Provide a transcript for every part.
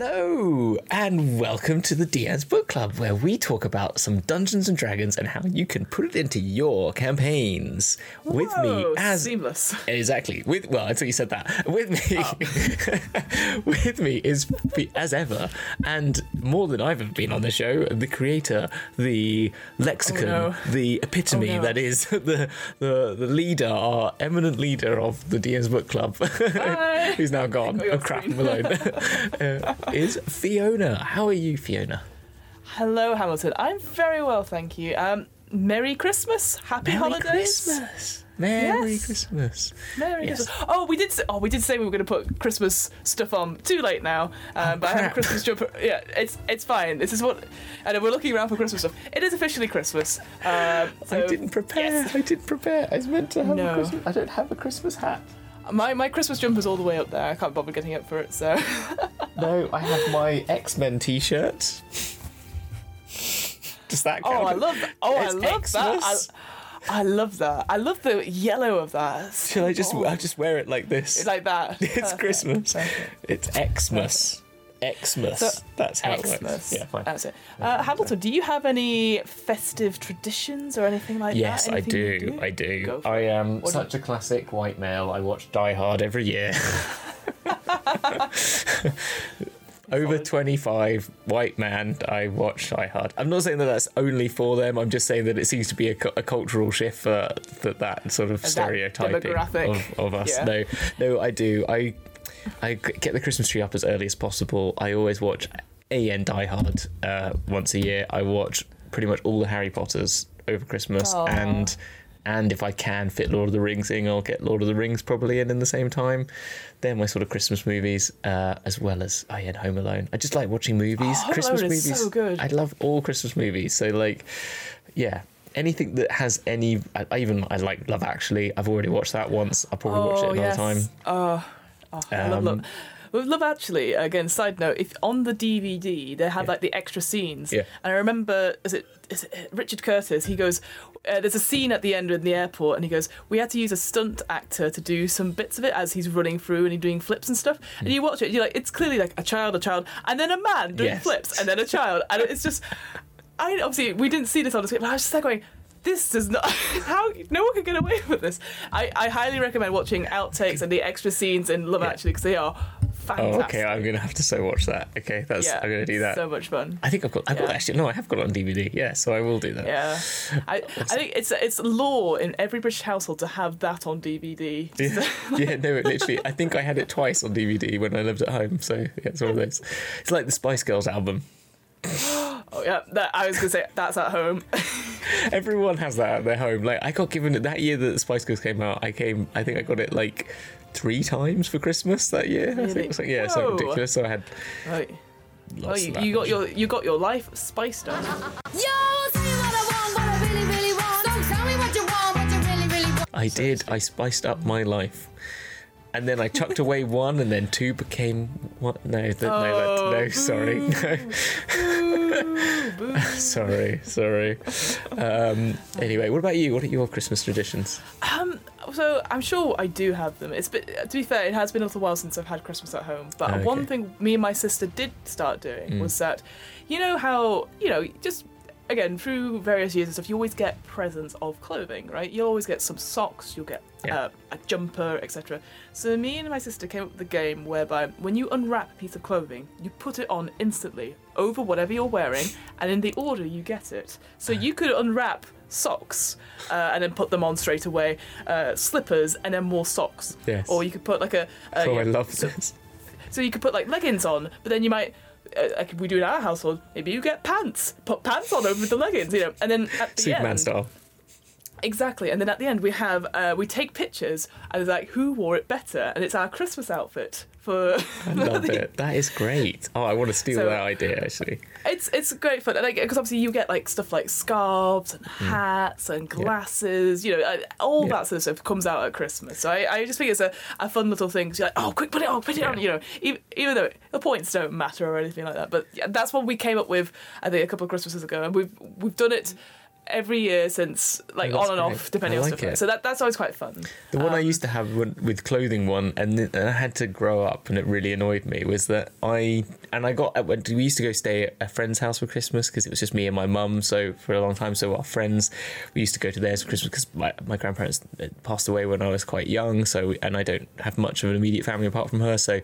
Hello, and welcome to the DM's Book Club, where we talk about some Dungeons and Dragons and how you can put it into your campaigns. With me Whoa, as seamless. exactly with well, until you said that. With me, Oh. with me is as ever, and more than I've ever been on the show, the creator, the lexicon, Oh, no. the epitome Oh, no. that is the the the leader, our eminent leader of the DM's Book Club, who's now gone. Oh crap. Malone. uh, is Fiona. How are you, Fiona? Hello, Hamilton. I'm very well, thank you. Um, Merry Christmas, Happy Merry Holidays, Christmas. Merry Yes. Christmas. Merry Yes. Christmas. Oh, we did. Say, oh, we did say we were going to put Christmas stuff on. Too late now. Um, but I have a Oh. Christmas jumper. Yeah, it's it's fine. This is what. And we're looking around for Christmas stuff. It is officially Christmas. Um, so, I didn't prepare. yes. I didn't prepare. I was meant to have No. a Christmas. I don't have a Christmas hat. My my Christmas jumper's all the way up there. I can't bother getting up for it. So No, I have my X Men T-shirt. Does that oh, count? oh, I love that. Oh, I love that. I, I love that. I love the yellow of that. Shall I just? oh, I'll just wear it like this. It's like that. it's Perfect. Christmas. Perfect. It's Xmas. Xmas. So, That's how it Xmas. works. Yeah, fine. That's it. Uh, Hamilton, do you have any festive traditions or anything like Yes, that? Yes, I you do. I do. I am What do such a classic white male. I watch Die Hard every year. Over 25 white man, I watch Die Hard. I'm not saying that that's only for them. I'm just saying that it seems to be a, a cultural shift for that, that sort of that stereotyping of, of us. Yeah. No, no, I do. I I get the Christmas tree up as early as possible. I always watch AN Die Hard uh, once a year. I watch pretty much all the Harry Potters over Christmas, Aw. and and if I can fit Lord of the Rings in, I'll get Lord of the Rings probably in in the same time. They're my sort of Christmas movies, uh, as well as oh yeah, and Home Alone. I just like watching movies. Oh, Home Christmas Alone is movies. so good. I love all Christmas movies. So like, yeah. Anything that has any, I, I even I like Love Actually. I've already watched that once. I'll probably watch it Oh, another yes. time. Oh, oh I love, Um, love. With Love Actually, again, side note, if on the DVD they had like the extra scenes, Yeah. and I remember, is it, is it Richard Curtis? He goes, uh, there's a scene at the end in the airport, and he goes, we had to use a stunt actor to do some bits of it as he's running through and he's doing flips and stuff. And you watch it, you're like, it's clearly like a child, a child, and then a man doing Yes. flips, and then a child, and it's just, I obviously we didn't see this on the screen, but I was just like going. This does not. How no one can get away with this. I, I highly recommend watching outtakes and the extra scenes in Love Yeah. Actually because they are Oh, fantastic. okay. I'm gonna have to so watch that. Okay, that's yeah, I'm gonna do that. So much fun. I think I've got. I've got actually. No, I have got it on DVD. Yeah, so I will do that. Yeah, I, I think it's it's law in every British household to have that on DVD. Yeah, yeah, no, it literally. I think I had it twice on DVD when I lived at home. So yeah, it's one of those. It's like the Spice Girls album. Oh yeah, that, I was gonna say that's at home. Everyone has that at their home. Like I got given it that year that the Spice Girls came out. I came. I think I got it like three times for Christmas that year. I think Really? it was like yeah, so ridiculous. So I had Right. Oh, you, of that. you got your you got your life spiced up. Yo, tell me what I want, what I really, really want. So tell me what you want, what you really, really want. I did. I spiced up my life. And then I chucked away one, and then two became what? No, th- no, Oh, that, no, sorry, no, sorry, sorry. Um, anyway, what about you? What are your Christmas traditions? Um, so I'm sure I do have them. It's been, to be fair, it has been a little while since I've had Christmas at home. But Okay. one thing me and my sister did start doing Mm. was that, you know how you know just again through various years and stuff, you always get presents of clothing, right? You'll always get some socks, you'll get Yeah. uh, a jumper, etc. So me and my sister came up with the game whereby when you unwrap a piece of clothing, you put it on instantly over whatever you're wearing, and in the order you get it. So you could unwrap socks uh, and then put them on straight away, uh, slippers, and then more socks. Yes. Or you could put like a. Oh, yeah, I love so, this. so you could put like leggings on, but then you might. Uh, like we do in our household, maybe you get pants, put pants on over the leggings, you know, and then at the Superman end, style. Exactly, and then at the end we have uh, we take pictures and it's like who wore it better, and it's our Christmas outfit for. I love it. That is great. Oh, I want to steal So- that idea actually. It's it's great fun, like because obviously you get like stuff like scarves and hats and glasses, you know, uh, all. Yeah. that sort of stuff comes out at Christmas. So I, I just think it's a, a fun little thing. 'cause you're like, oh, quick, put it on, put it on, you know, even, even though the points don't matter or anything like that. But yeah, that's what we came up with, I think, a couple of Christmases ago, and we've we've done it every year since like Oh, on and great. off, depending I on like stuff. it. So that that's always quite fun. The one I Um, used to have with clothing one, and, and I had to grow up, and it really annoyed me. Was that I and I got we used to go stay at a friend's house for Christmas because it was just me and my mum. So for a long time, so our friends we used to go to theirs for Christmas because my, my grandparents uh, passed away when I was quite young. So and I don't have much of an immediate family apart from her. So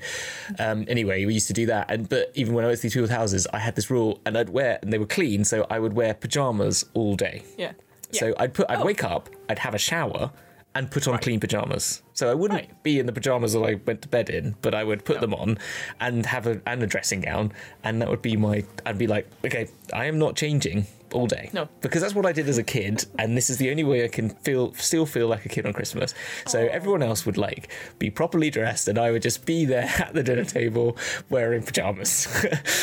um, anyway, we used to do that. And but even when I was at these people's houses, I had this rule, and I'd wear and they were clean, so I would wear pajamas all day. Yeah. So I'd put, I'd Oh. wake up, I'd have a shower, and put on clean pajamas. So I wouldn't Right. be in the pajamas that I went to bed in, but I would put them on and have a and a dressing gown, and that would be my. I'd be like, okay, I am not changing all day. No. because that's what I did as a kid, and this is the only way I can feel still feel like a kid on Christmas. So everyone else would like be properly dressed, and I would just be there at the dinner table wearing pajamas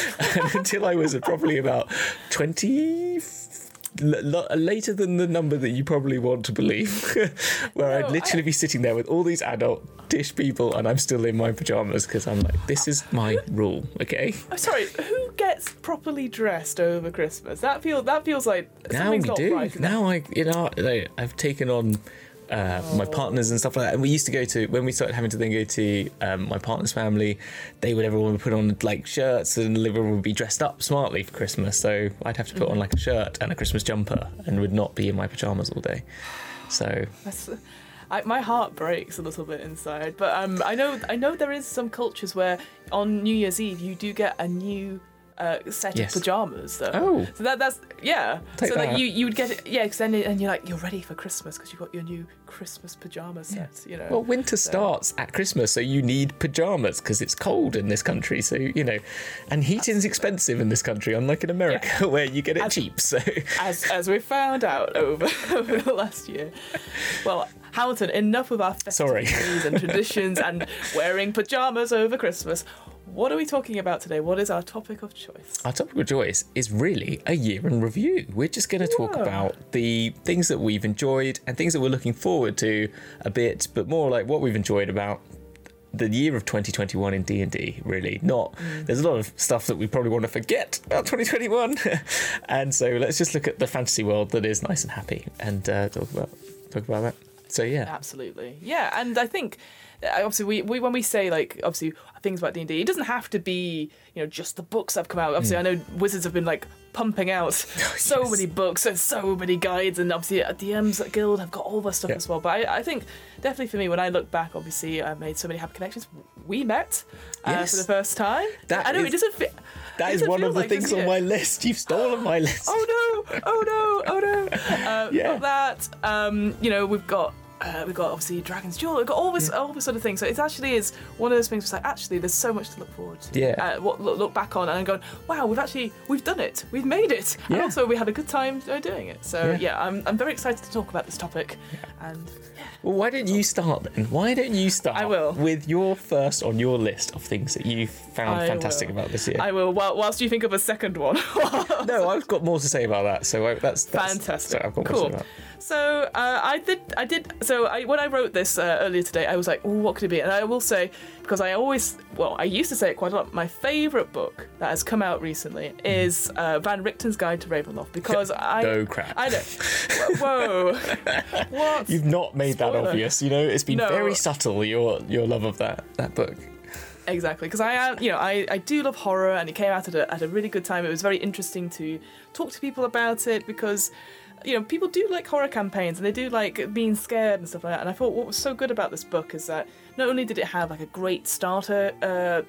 until I was probably about twenty l- later than the number that you probably want to believe, where No, I'd literally I- be sitting there with all these adult dish people, and I'm still in my pajamas because I'm like, this is my rule, okay? I'm sorry. Who gets properly dressed over Christmas? That feels that feels like Now we do. right. now I, you know, I've taken on. Uh, my partners and stuff like that. And we used to go to when we started having to then go to um, my partner's family. They would everyone would put on like shirts, and everyone would be dressed up smartly for Christmas. So I'd have to put on like a shirt and a Christmas jumper, and would not be in my pajamas all day. So I, my heart breaks a little bit inside, but um, I know I know there is some cultures where on New Year's Eve you do get a new uh, set Yes. of pajamas. Though. Oh. so that that's yeah. Take so like that. you you would get it yeah, because then it, and you're like you're ready for Christmas because you've got your new Christmas pajama set. You know. Well, winter starts at Christmas, so you need pajamas because it's cold in this country. So you know, and heating's expensive in this country, unlike in America where you get it As- cheap. So as as we found out over, over the last year. Well, Hamilton, enough of our Sorry. festivities and traditions and wearing pajamas over Christmas. What are we talking about today? What is our topic of choice? our topic of choice is really a year in review. We're just going to talk Whoa. about the things that we've enjoyed and things that we're looking forward to a bit, but more like what we've enjoyed about the year of 2021 in D&D really not there's a lot of stuff that we probably want to forget about 2021 and so let's just look at the fantasy world that is nice and happy and uh, talk about talk about that so yeah Absolutely, yeah. And I think uh, obviously we, we when we say like obviously things about D and D, it doesn't have to be you know just the books that have come out. Obviously, I know Wizards have been like pumping out so. Oh, Yes. many books and so many guides, and obviously at DMs at Guild have got all the stuff Yeah. as well. But I, I think definitely for me, when I look back, obviously I made so many happy connections. We met uh, Yes. for the first time. That I know is- it doesn't fit. That is one of the things on my list you've stolen my list oh no, oh no, oh no. Uh, Yeah. Got that. Um, you know, we've got. Uh, we've got obviously Dragon's Duel. We've got all this, all this sort of thing. So it actually is one of those things. It's like actually, there's so much to look forward to. Yeah. Uh, what look, look back on and going, wow, we've actually we've done it. We've made it. And also we had a good time uh, doing it. So Yeah. yeah, I'm, I'm very excited to talk about this topic. And yeah, Well, why don't you start then? Why don't you start I will. with your first on your list of things that you found I fantastic will. about this year? I will. While, whilst you think of a second one. no, I've got more to say about that. So I, that's, that's Fantastic. So I've got more to cool. So uh, I did. I did. So I, when I wrote this uh, earlier today, I was like, "Ooh, what could it be?" And I will say, because I always, well, I used to say it quite a lot. My favourite book that has come out recently is uh, Van Richten's Guide to Ravenloft. Because I, No crap. I know. Whoa. what? You've not made that obvious. You know, it's been No. very subtle. Your your love of that that book. Exactly, because I am, you know, I, I do love horror, and it came out at a, at a really good time. It was very interesting to talk to people about it because, you know, people do like horror campaigns and they do like being scared and stuff like that. And I thought what was so good about this book is that not only did it have like a great starter uh,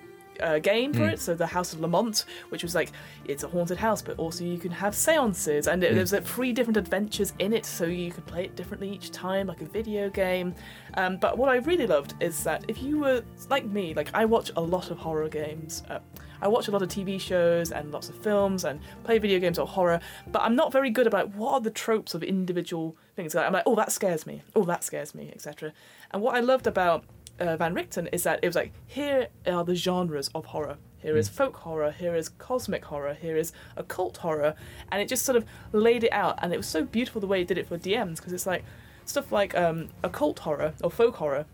uh, game for it, so the House of Lament, which was like it's a haunted house, but also you can have seances, and it, there's like three different adventures in it, so you can play it differently each time, like a video game. Um, but what I really loved is that if you were like me, like I watch a lot of horror games. Uh, I watch a lot of TV shows and lots of films and play video games or horror, but I'm not very good about what are the tropes of individual things. I'm like, oh, that scares me. Oh, that scares me, etc. And what I loved about uh, Van Richten is that it was like, here are the genres of horror. Here is folk horror, here is cosmic horror, here is occult horror, and it just sort of laid it out. And it was so beautiful the way it did it for DMs because it's like stuff like um, occult horror or folk horror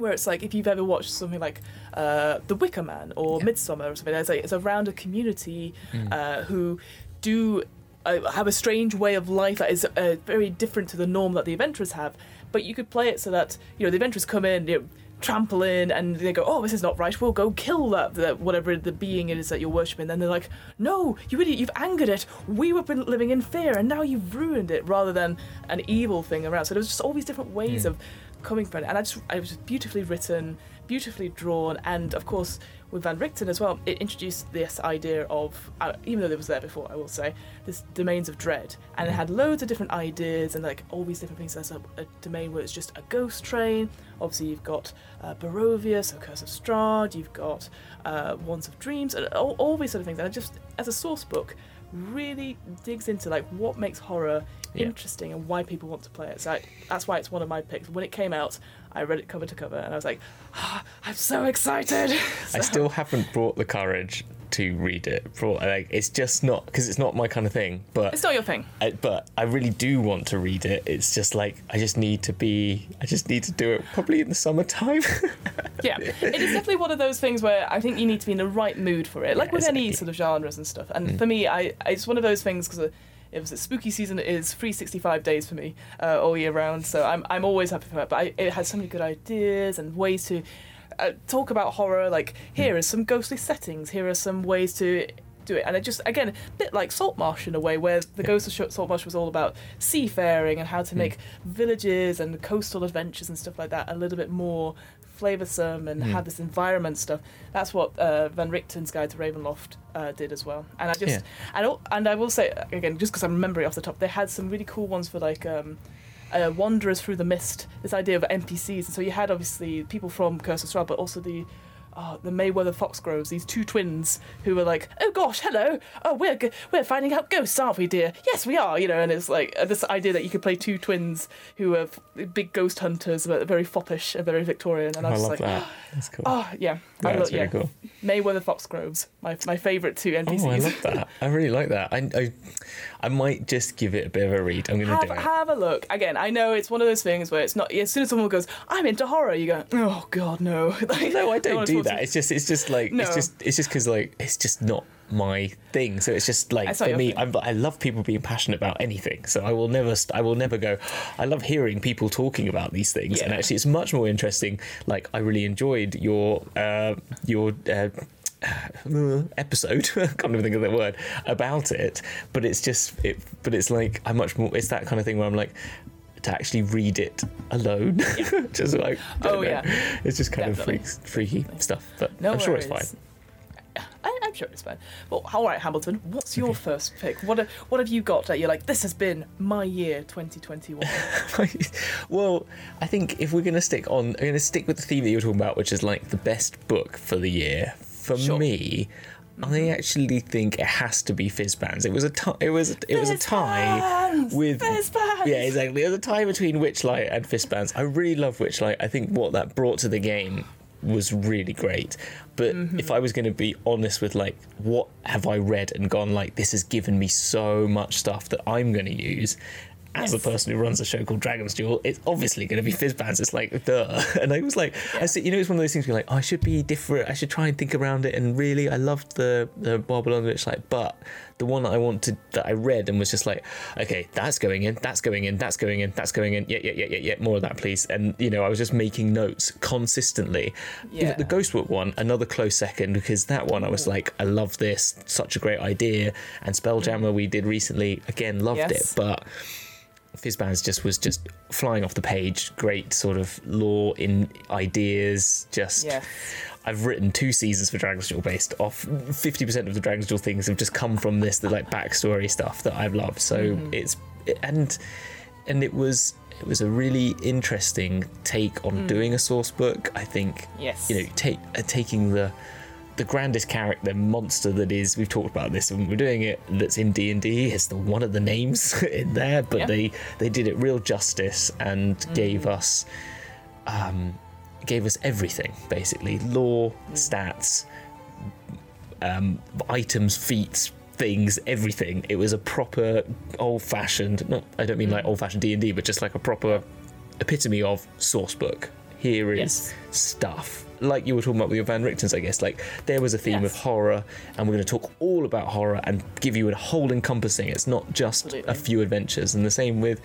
where it's like if you've ever watched something like uh, The Wicker Man or Midsommar or something, it's like it's around a community uh, who do uh, have a strange way of life that is uh, very different to the norm that the adventurers have. But you could play it so that you know the adventurers come in, you know, trample in, and they go, "Oh, this is not right. We'll go kill that, that whatever the being it is that you're worshiping." Then they're like, "No, you idiot! You've angered it. We were been living in fear, and now you've ruined it." Rather than an evil thing around. So there's just all these different ways of coming from it, and I just it was beautifully written, beautifully drawn, and of course with Van Richten as well, it introduced this idea of, uh, even though it was there before, I will say, this domains of dread, and it had loads of different ideas and like all these different things. There's a, a domain where it's just a ghost train. Obviously, you've got uh, Barovia, so Curse of Strahd. You've got uh, Wands of Dreams, and all, all these sort of things. And it just, as a source book, really digs into like what makes horror Yeah. interesting and why people want to play it. So I, that's why it's one of my picks. When it came out, I read it cover to cover, and I was like, ah, I'm so excited. I still haven't brought the courage to read it. Brought, like, it's just not because it's not my kind of thing. But It's not your thing. I, but I really do want to read it. It's just like I just need to be. I just need to do it probably in the summertime. Yeah, it is definitely one of those things where I think you need to be in the right mood for it, like Yeah, with any sort of genres and stuff. And for me, I it's one of those things because it was a spooky season is 365 days for me uh, all year round, so I'm I'm always happy for that. But I, it has so many good ideas and ways to uh, talk about horror. Like here are some ghostly settings. Here are some ways to do it, and it just again a bit like Saltmarsh in a way, where the Ghost of Sh- Saltmarsh was all about seafaring and how to make villages and coastal adventures and stuff like that a little bit more flavoursome and have this environment stuff. That's what uh, Van Richten's Guide to Ravenloft uh, did as well. And I just Yeah. and and I will say again, just because I'm remembering off the top, they had some really cool ones for like. Um, uh, wanderers through the mist. This idea of NPCs, and so you had obviously people from Curse of Strahd, but also the uh, the Mayweather Foxgroves, these two twins who were like, "Oh gosh, hello! Oh, we're g- we're finding out ghosts, aren't we, dear? Yes, we are." You know, and it's like uh, this idea that you could play two twins who are f- big ghost hunters, but very foppish and very Victorian. And I I was love like, that. That's cool. "Oh yeah, That's love really yeah." cool. Mayweather Foxgroves, my my favourite two NPCs. Oh, I love that. I really like that. I, I, I might just give it a bit of a read. I'm going to have, do it. have a look. Again, I know it's one of those things where it's not. As soon as someone goes, "I'm into horror," you go, "Oh God, no!" Like, no, I don't do to- that. It's just, it's just like, No. it's just, it's just because like, it's just not my thing. So it's just like for me. I'm, I love people being passionate about anything. So I will never, st- I will never go. I love hearing people talking about these things, and actually, it's much more interesting. Like I really enjoyed your, uh, your. Uh, episode can't even think of the word about it but it's just it but it's like i'm much more it's that kind of thing where i'm like to actually read it alone just like Oh, know. yeah. it's just kind Definitely. of freaks, freaky stuff but No i'm sure it's fine. I, I'm sure it's fine. Well, all right, Hamilton. What's your first pick? What What have you got that you're like? This has been my year, 2021. well, I think if we're going to stick on, I'm going to stick with the theme that you were talking about, which is like the best book for the year. For Sure. me, I actually think it has to be Fizban's. It was a ti it was it was a tie Fizban's! with Fizban's! yeah exactly. It was a tie between Witchlight and Fizban's. I really love Witchlight. I think what that brought to the game was really great. But Mm-hmm. if I was going to be honest with like what have I read and gone like this has given me so much stuff that I'm going to use. As Yes. a person who runs a show called Dragon's Duel, it's obviously going to be Fizban's. It's like, duh. And I was like, I said, you know, it's one of those things where you're like, oh, I should be different. I should try and think around it. And really, I loved the the Babylon Witch, like, but the one that I wanted that I read and was just like, okay, that's going in, that's going in, that's going in, that's going in. Yeah, yeah, yeah, yeah, yeah. More of that, please. And you know, I was just making notes consistently. Yeah. The Ghostbook one, another close second because that one I was mm. like, I love this, such a great idea. And Spelljammer we did recently, again, loved Yes. it, but. Fizban's just was just flying off the page. Great sort of lore in ideas. Just Yes. I've written two seasons for Dragon's Duel based off. Fifty percent of the Dragon's Duel things have just come from this, the like backstory stuff that I've loved. So it's and and it was it was a really interesting take on doing a source book. I think Yes. you know take uh, taking the the grandest character monster that is we've talked about this when we're doing it that's in d&d is the one of the names in there but Yeah. they they did it real justice and gave us um gave us everything basically lore stats um items feats things everything it was a proper old-fashioned not i don't mean like old-fashioned d&d but just like a proper epitome of source book here is Yes. stuff. Like you were talking about with your Van Richtens, I guess. Like there was a theme of horror, and we're going to talk all about horror and give you a whole encompassing. It's not just Absolutely. a few adventures. And the same with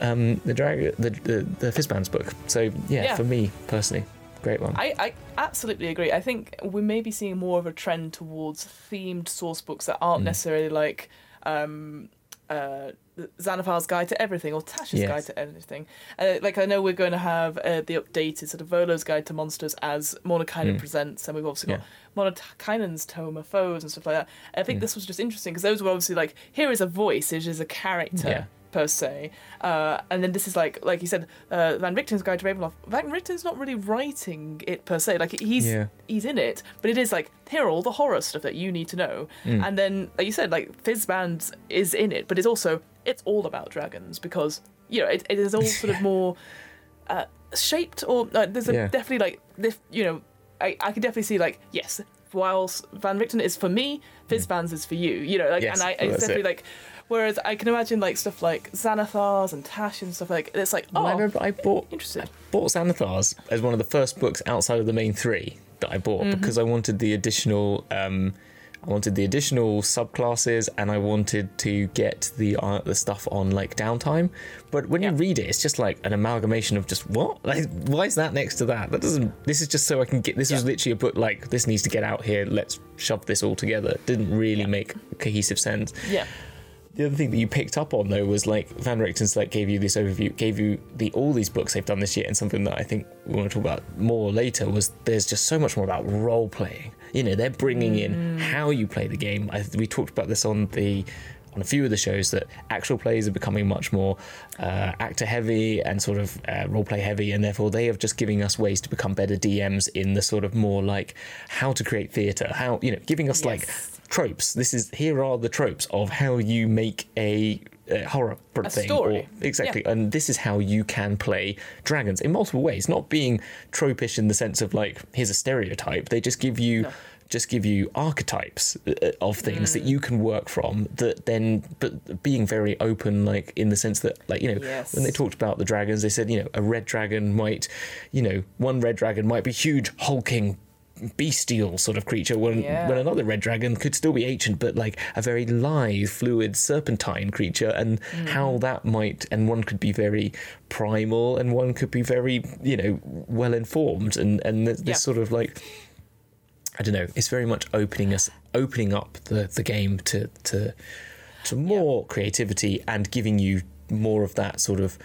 um, the drag, the the, the Fizban's book. So yeah, Yeah. for me personally, great one. I, I absolutely agree. I think we may be seeing more of a trend towards themed source books that Mm. aren't necessarily like um, uh, Xanathar's Guide to Everything or Tasha's Yes. Guide to Everything. Uh, like I know we're going to have uh, the updated sort of Volo's Guide to Monsters as Mordenkainen Mm. presents, and we've obviously Yeah. got Mordenkainen's Tome of Foes and stuff like that. I think Mm. this was just interesting because those were obviously like here is a voice, it is a character. Yeah. Per se, uh, and then this is like, like you said, uh, Van Richten's Guide to Ravenloft. Van Richten's not really writing it per se. Like he's Yeah. he's in it, but it is like here are all the horror stuff that you need to know. Mm. And then, like you said, like Fizban's is in it, but it's also it's all about dragons because you know it, it is all sort of more uh, shaped or uh, there's a, Yeah. definitely like this. You know, I I can definitely see like yes, whilst Van Richten is for me, Fizban's is for you. You know, like Yes, and I it's definitely it. like. Whereas I can imagine like stuff like Xanathars and Tash and stuff like it's like oh Well, I remember I bought interesting bought Xanathars as one of the first books outside of the main three that I bought Mm-hmm. because I wanted the additional um, I wanted the additional subclasses and I wanted to get the uh, the stuff on like downtime. But when you read it, it's just like an amalgamation of just what? Like, why is that next to that? That doesn't. This is just so I can get. This was Yeah. literally a book like this needs to get out here. Let's shove this all together. It didn't really Yeah. make cohesive sense. yeah The other thing that you picked up on though was like Van Richten's like gave you this overview, gave you the all these books they've done this year, and something that I think we want to talk about more later was there's just so much more about role playing. You know, they're bringing in how you play the game. I, we talked about this on the on a few of the shows that actual plays are becoming much more uh, actor heavy and sort of uh, role play heavy, and therefore they are just giving us ways to become better DMs in the sort of more like how to create theatre, how you know, giving us like Yes. Tropes. This is here are the tropes of how you make a, uh horror A thing. story. Or, exactly, and this is how you can play dragons in multiple ways. Not being tropish in the sense of like here's a stereotype. They just give you. No. Just give you archetypes uh, of things Mm. that you can work from. That then, but being very open, like in the sense that, like you know, Yes. when they talked about the dragons, they said you know a red dragon might, you know, one red dragon might be huge, hulking, bestial sort of creature when Yeah. when another red dragon could still be ancient but like a very lithe fluid serpentine creature and Mm-hmm. how that might and one could be very primal and one could be very you know well informed and and this Yeah. sort of like I don't know it's very much opening us opening up the the game to to to more creativity and giving you more of that sort of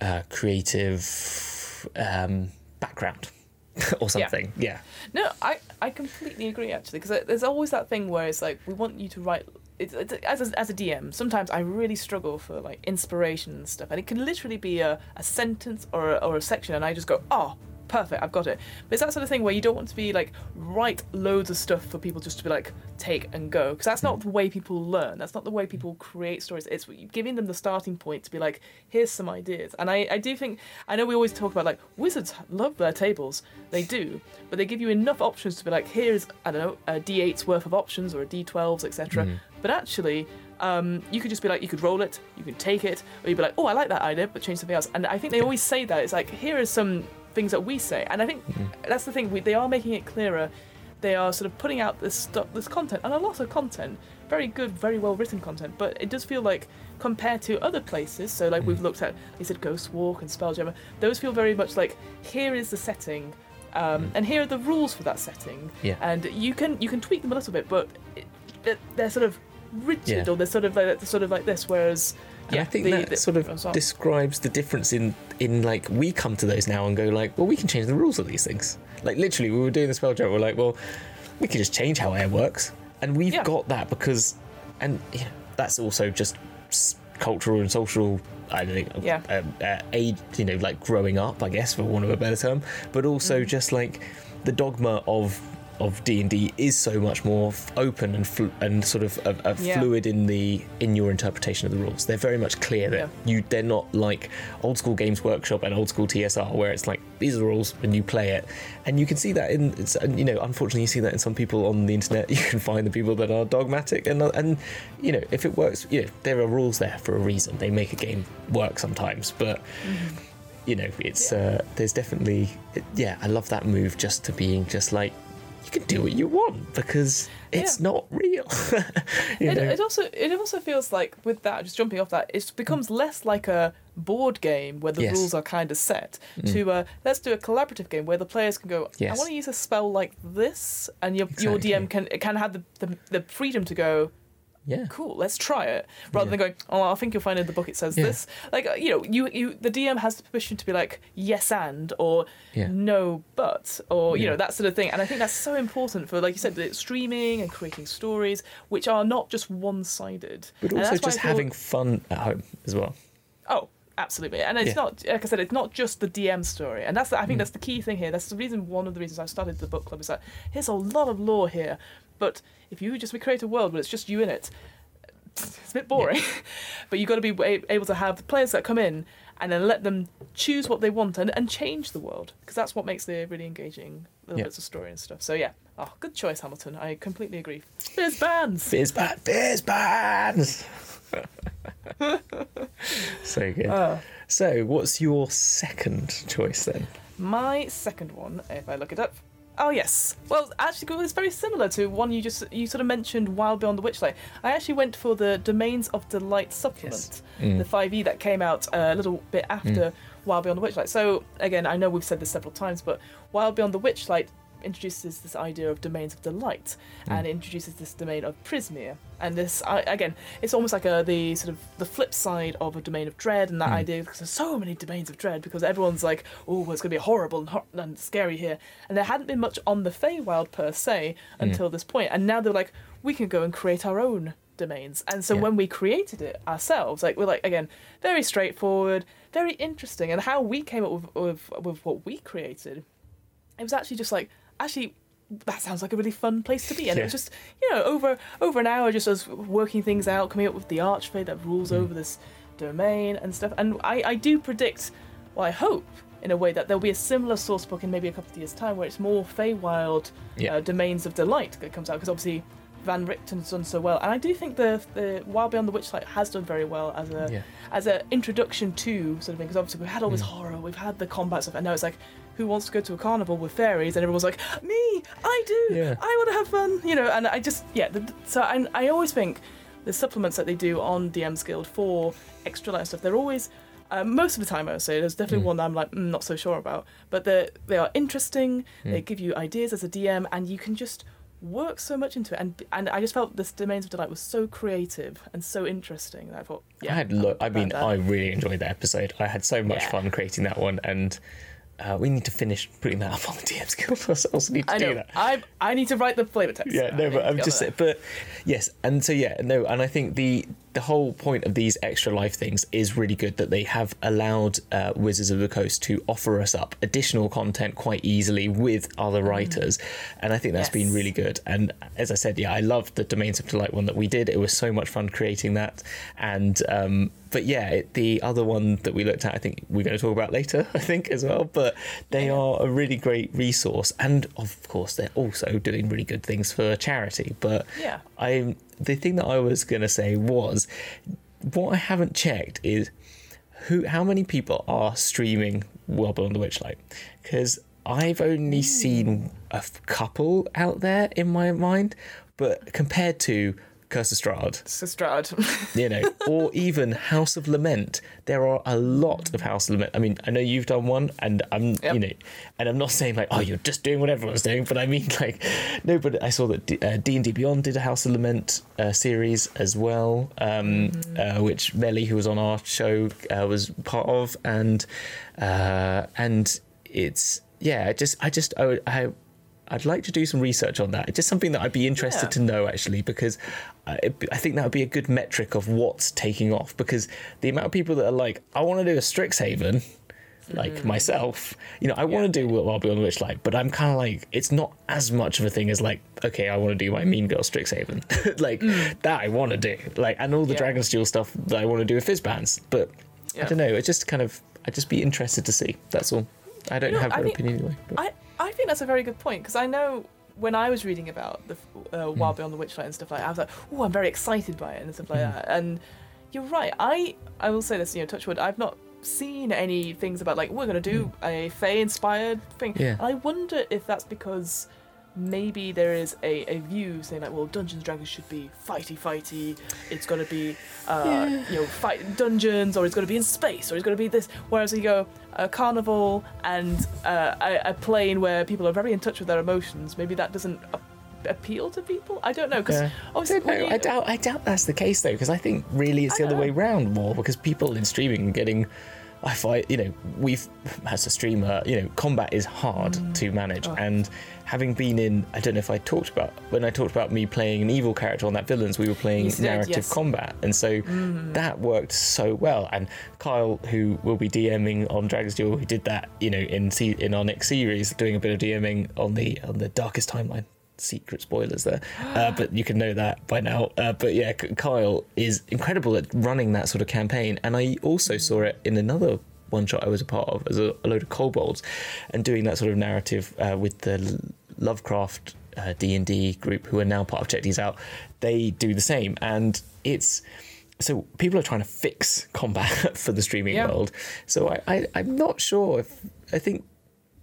uh, creative um, background or something yeah. No, I, I completely agree actually because there's always that thing where it's like we want you to write. It's, it's, as a, as a DM, sometimes I really struggle for like inspiration and stuff, and it can literally be a, a sentence or a, or a section, and I just go, oh, perfect, I've got it. But it's that sort of thing where you don't want to be like write loads of stuff for people just to be like take and go because that's not the way people learn. That's not the way people create stories. It's giving them the starting point to be like, here's some ideas. And I, I do think I know we always talk about like wizards love their tables. They do, but they give you enough options to be like, here's I don't know a D8's worth of options or a D12s, etc. But actually. Um, you could just be like, you could roll it, you can take it, or you'd be like, oh, I like that idea, but change something else. And I think they always say that. It's like, here is some things that we say. And I think mm-hmm. that's the thing, we, they are making it clearer. They are sort of putting out this stuff, this content, and a lot of content, very good, very well written content. But it does feel like, compared to other places, so like we've mm. looked at, they said Ghost Walk and Spelljammer, those feel very much like, here is the setting. Um, mm. And here are the rules for that setting, Yeah. and you can you can tweak them a little bit, but it, it, they're sort of rigid Yeah. or they're sort of like sort of like this. Whereas, yeah, I think the- that the- sort of sorry. describes the difference in in like we come to those now and go like, well, we can change the rules of these things. Like literally, we were doing the spell check. We're like, well, we can just change how air works, and we've Yeah. got that because, and know, that's also just cultural and social. I don't think, Yeah. um, uh, aid, you know, like growing up, I guess, for want of a better term, but also Mm. just like the dogma of of D and D is so much more f- open and flu- and sort of uh, uh, Yeah. fluid in the in your interpretation of the rules. They're very much clear that Yeah. you they're not like old school Games Workshop and old school TSR where it's like these are the rules and you play it, and you can see that in it's, you know unfortunately you see that in some people on the internet. You can find the people that are dogmatic and and you know if it works, you know there are rules there for a reason. They make a game work sometimes, but. you know, it's uh, there's definitely it, yeah. I love that move just to being just like you can do what you want because it's Yeah. not real. It, it also it also feels like with that just jumping off that it becomes less like a board game where the Yes. Mm. rules are kind of set to uh, let's do a collaborative game where the players can go I want to use a spell like this and your your DM can can have the, the the freedom to go yeah. cool let's try it rather Yeah. than going oh I think you'll find in the book it says Yeah. this like uh, you know you you the DM has the permission to be like yes and or Yeah. no but or you know that sort of thing and I think that's so important for like you said the streaming and creating stories which are not just one-sided But also that's why I just having fun at home as well. Oh, absolutely. And it's Yeah. not, like I said, it's not just the DM story. And that's, the, I Mm. think that's the key thing here. That's the reason, one of the reasons I started the book club is that here's a lot of lore here. But if you just create a world where it's just you in it, it's a bit boring. but you've got to be able to have the players that come in and then let them choose what they want and, and change the world. Because that's what makes the really engaging little Yeah. bits of story and stuff. So yeah, oh, good choice, Hamilton. I completely agree. There's bands. Fizz band, fizz bands. so good. Uh, So, what's your second choice then? My second one, if I look it up. Oh yes. Well, actually, it's very similar to one you just you sort of mentioned, Wild Beyond the Witchlight. I actually went for the Domains of Delight supplement, Mm. the 5e that came out a little bit after Wild Beyond the Witchlight. So again, I know we've said this several times, but Wild Beyond the Witchlight introduces this idea of domains of delight hmm. and introduces this domain of Prismeer. And this I, again it's almost like a, the sort of the flip side of a domain of dread and that hmm. idea because there's so many domains of dread because everyone's like oh it's going to be horrible and, hor- and scary here. And there hadn't been much on the Feywild per se hmm. until this point. And now they're like we can go and create our own domains. And so Yeah. when we created it ourselves like we're like again very straightforward very interesting. And how we came up with, with, with what we created it was actually just like actually that sounds like a really fun place to be and it was just you know over over an hour just us working things out coming up with the archfey that rules Mm. over this domain and stuff and I, I do predict well i hope in a way that there'll be a similar source book in maybe a couple of years time where it's more Feywild Yeah. uh, domains of delight that comes out because obviously Van Richten's done so well, and I do think the the Wild Beyond the Witchlight has done very well as a Yeah. as an introduction to sort of thing. Because obviously we've had all this Mm. horror, we've had the combat stuff, and now it's like, who wants to go to a carnival with fairies? And everyone's like, me, I do, Yeah. I want to have fun, you know. And I just yeah, the, so I I always think the supplements that they do on DM's Guild for extra life stuff, they're always. Uh, most of the time, I would say there's definitely Mm. one I'm like mm, not so sure about, but they they are interesting. They Mm. give you ideas as a DM, and you can just work so much into it. And and I just felt this Domains of Delight was so creative and so interesting. I thought, yeah, I had lo- I mean, that- I really enjoyed that episode. I had so much Yeah. fun creating that one, and uh, we need to finish putting that up on the DM's Guild. I also need to I do know. that. I I need to write the flavor text. Yeah, no, but I'm just, but yes, and so yeah, no, and I think the the whole point of these extra life things is really good that they have allowed uh, Wizards of the Coast to offer us up additional content quite easily with other writers, and I think that's been Mm. Really good. And as I said, yeah, I loved the Domains of Delight one that we did. It was so much fun creating that, and um, but yeah, it, the other one that we looked at, I think we're going to talk about later, I think as well. But they Yeah. are a really great resource, and of course, they're also doing really good things for charity. But Yeah. I the thing that I was going to say was what I haven't checked is who how many people are streaming Wild Beyond the Witchlight because I've only hmm. seen a couple out there in my mind, but compared to Curse of Strahd, It's Strad. you know, or even House of Lament. There are a lot of House of Lament. I mean, I know you've done one, and I'm, Yep. you know, and I'm not saying like, oh, you're just doing what everyone's doing, but I mean, like, no, but I saw that D- uh, D&D Beyond did a House of Lament uh, series as well, um, uh, which Melly, who was on our show, uh, was part of, and uh, and it's yeah, I just, I just, I, I I'd like to do some research on that. It's just something that I'd be interested Yeah. to know actually, because uh, I, I think that would be a good metric of what's taking off. Because the amount of people that are like, I want to do a Strixhaven, like mm. myself, you know, I want to do what Wild Beyond the Witchlight, but I'm kind of like, it's not as much of a thing as like, okay, I want to do my Mean Girl Strixhaven, like mm. that I want to do, like, and all the Yeah. Dragon's Duel stuff that I want to do with Fizban's. But I don't know, it's just kind of, I'd just be interested to see. That's all. I don't You know, have an opinion anyway. But. I, I think that's a very good point because I know when I was reading about the uh, Hmm. Wild Beyond the Witchlight and stuff like that, I was like, oh, I'm very excited by it and stuff like Hmm. that. And you're right. I I will say this, you know, Touchwood. I've not seen any things about like we're gonna do a Fey inspired thing. Yeah. And I wonder if that's because maybe there is a, a view saying like, well, Dungeons and Dragons should be fighty fighty. It's got to be, uh, you know, fight dungeons, or it's got to be in space, or it's got to be this. Whereas you go a carnival and uh, a, a plane where people are very in touch with their emotions. Maybe that doesn't a- appeal to people. I don't know because Yeah. I don't know. you- I doubt. I doubt that's the case though, because I think really it's the other don't way know. round more because people in streaming are getting. I find you know we've as a streamer you know combat is hard Mm. to manage Oh. and having been in I don't know if I talked about when I talked about me playing an evil character on that villains we were playing did, narrative yes. Mm. combat and so that worked so well and Kyle who will be DMing on Dragon's Duel who did that you know in in our next series doing a bit of DMing on the on the darkest timeline secret spoilers there, uh, but you can know that by now. Uh, but yeah, Kyle is incredible at running that sort of campaign, and I also saw it in another one shot I was a part of as a, a load of kobolds, and doing that sort of narrative uh, with the Lovecraft uh, D and D group who are now part of Check These Out. They do the same, and it's. So people are trying to fix combat for the streaming world. So I, I, I'm not sure if I think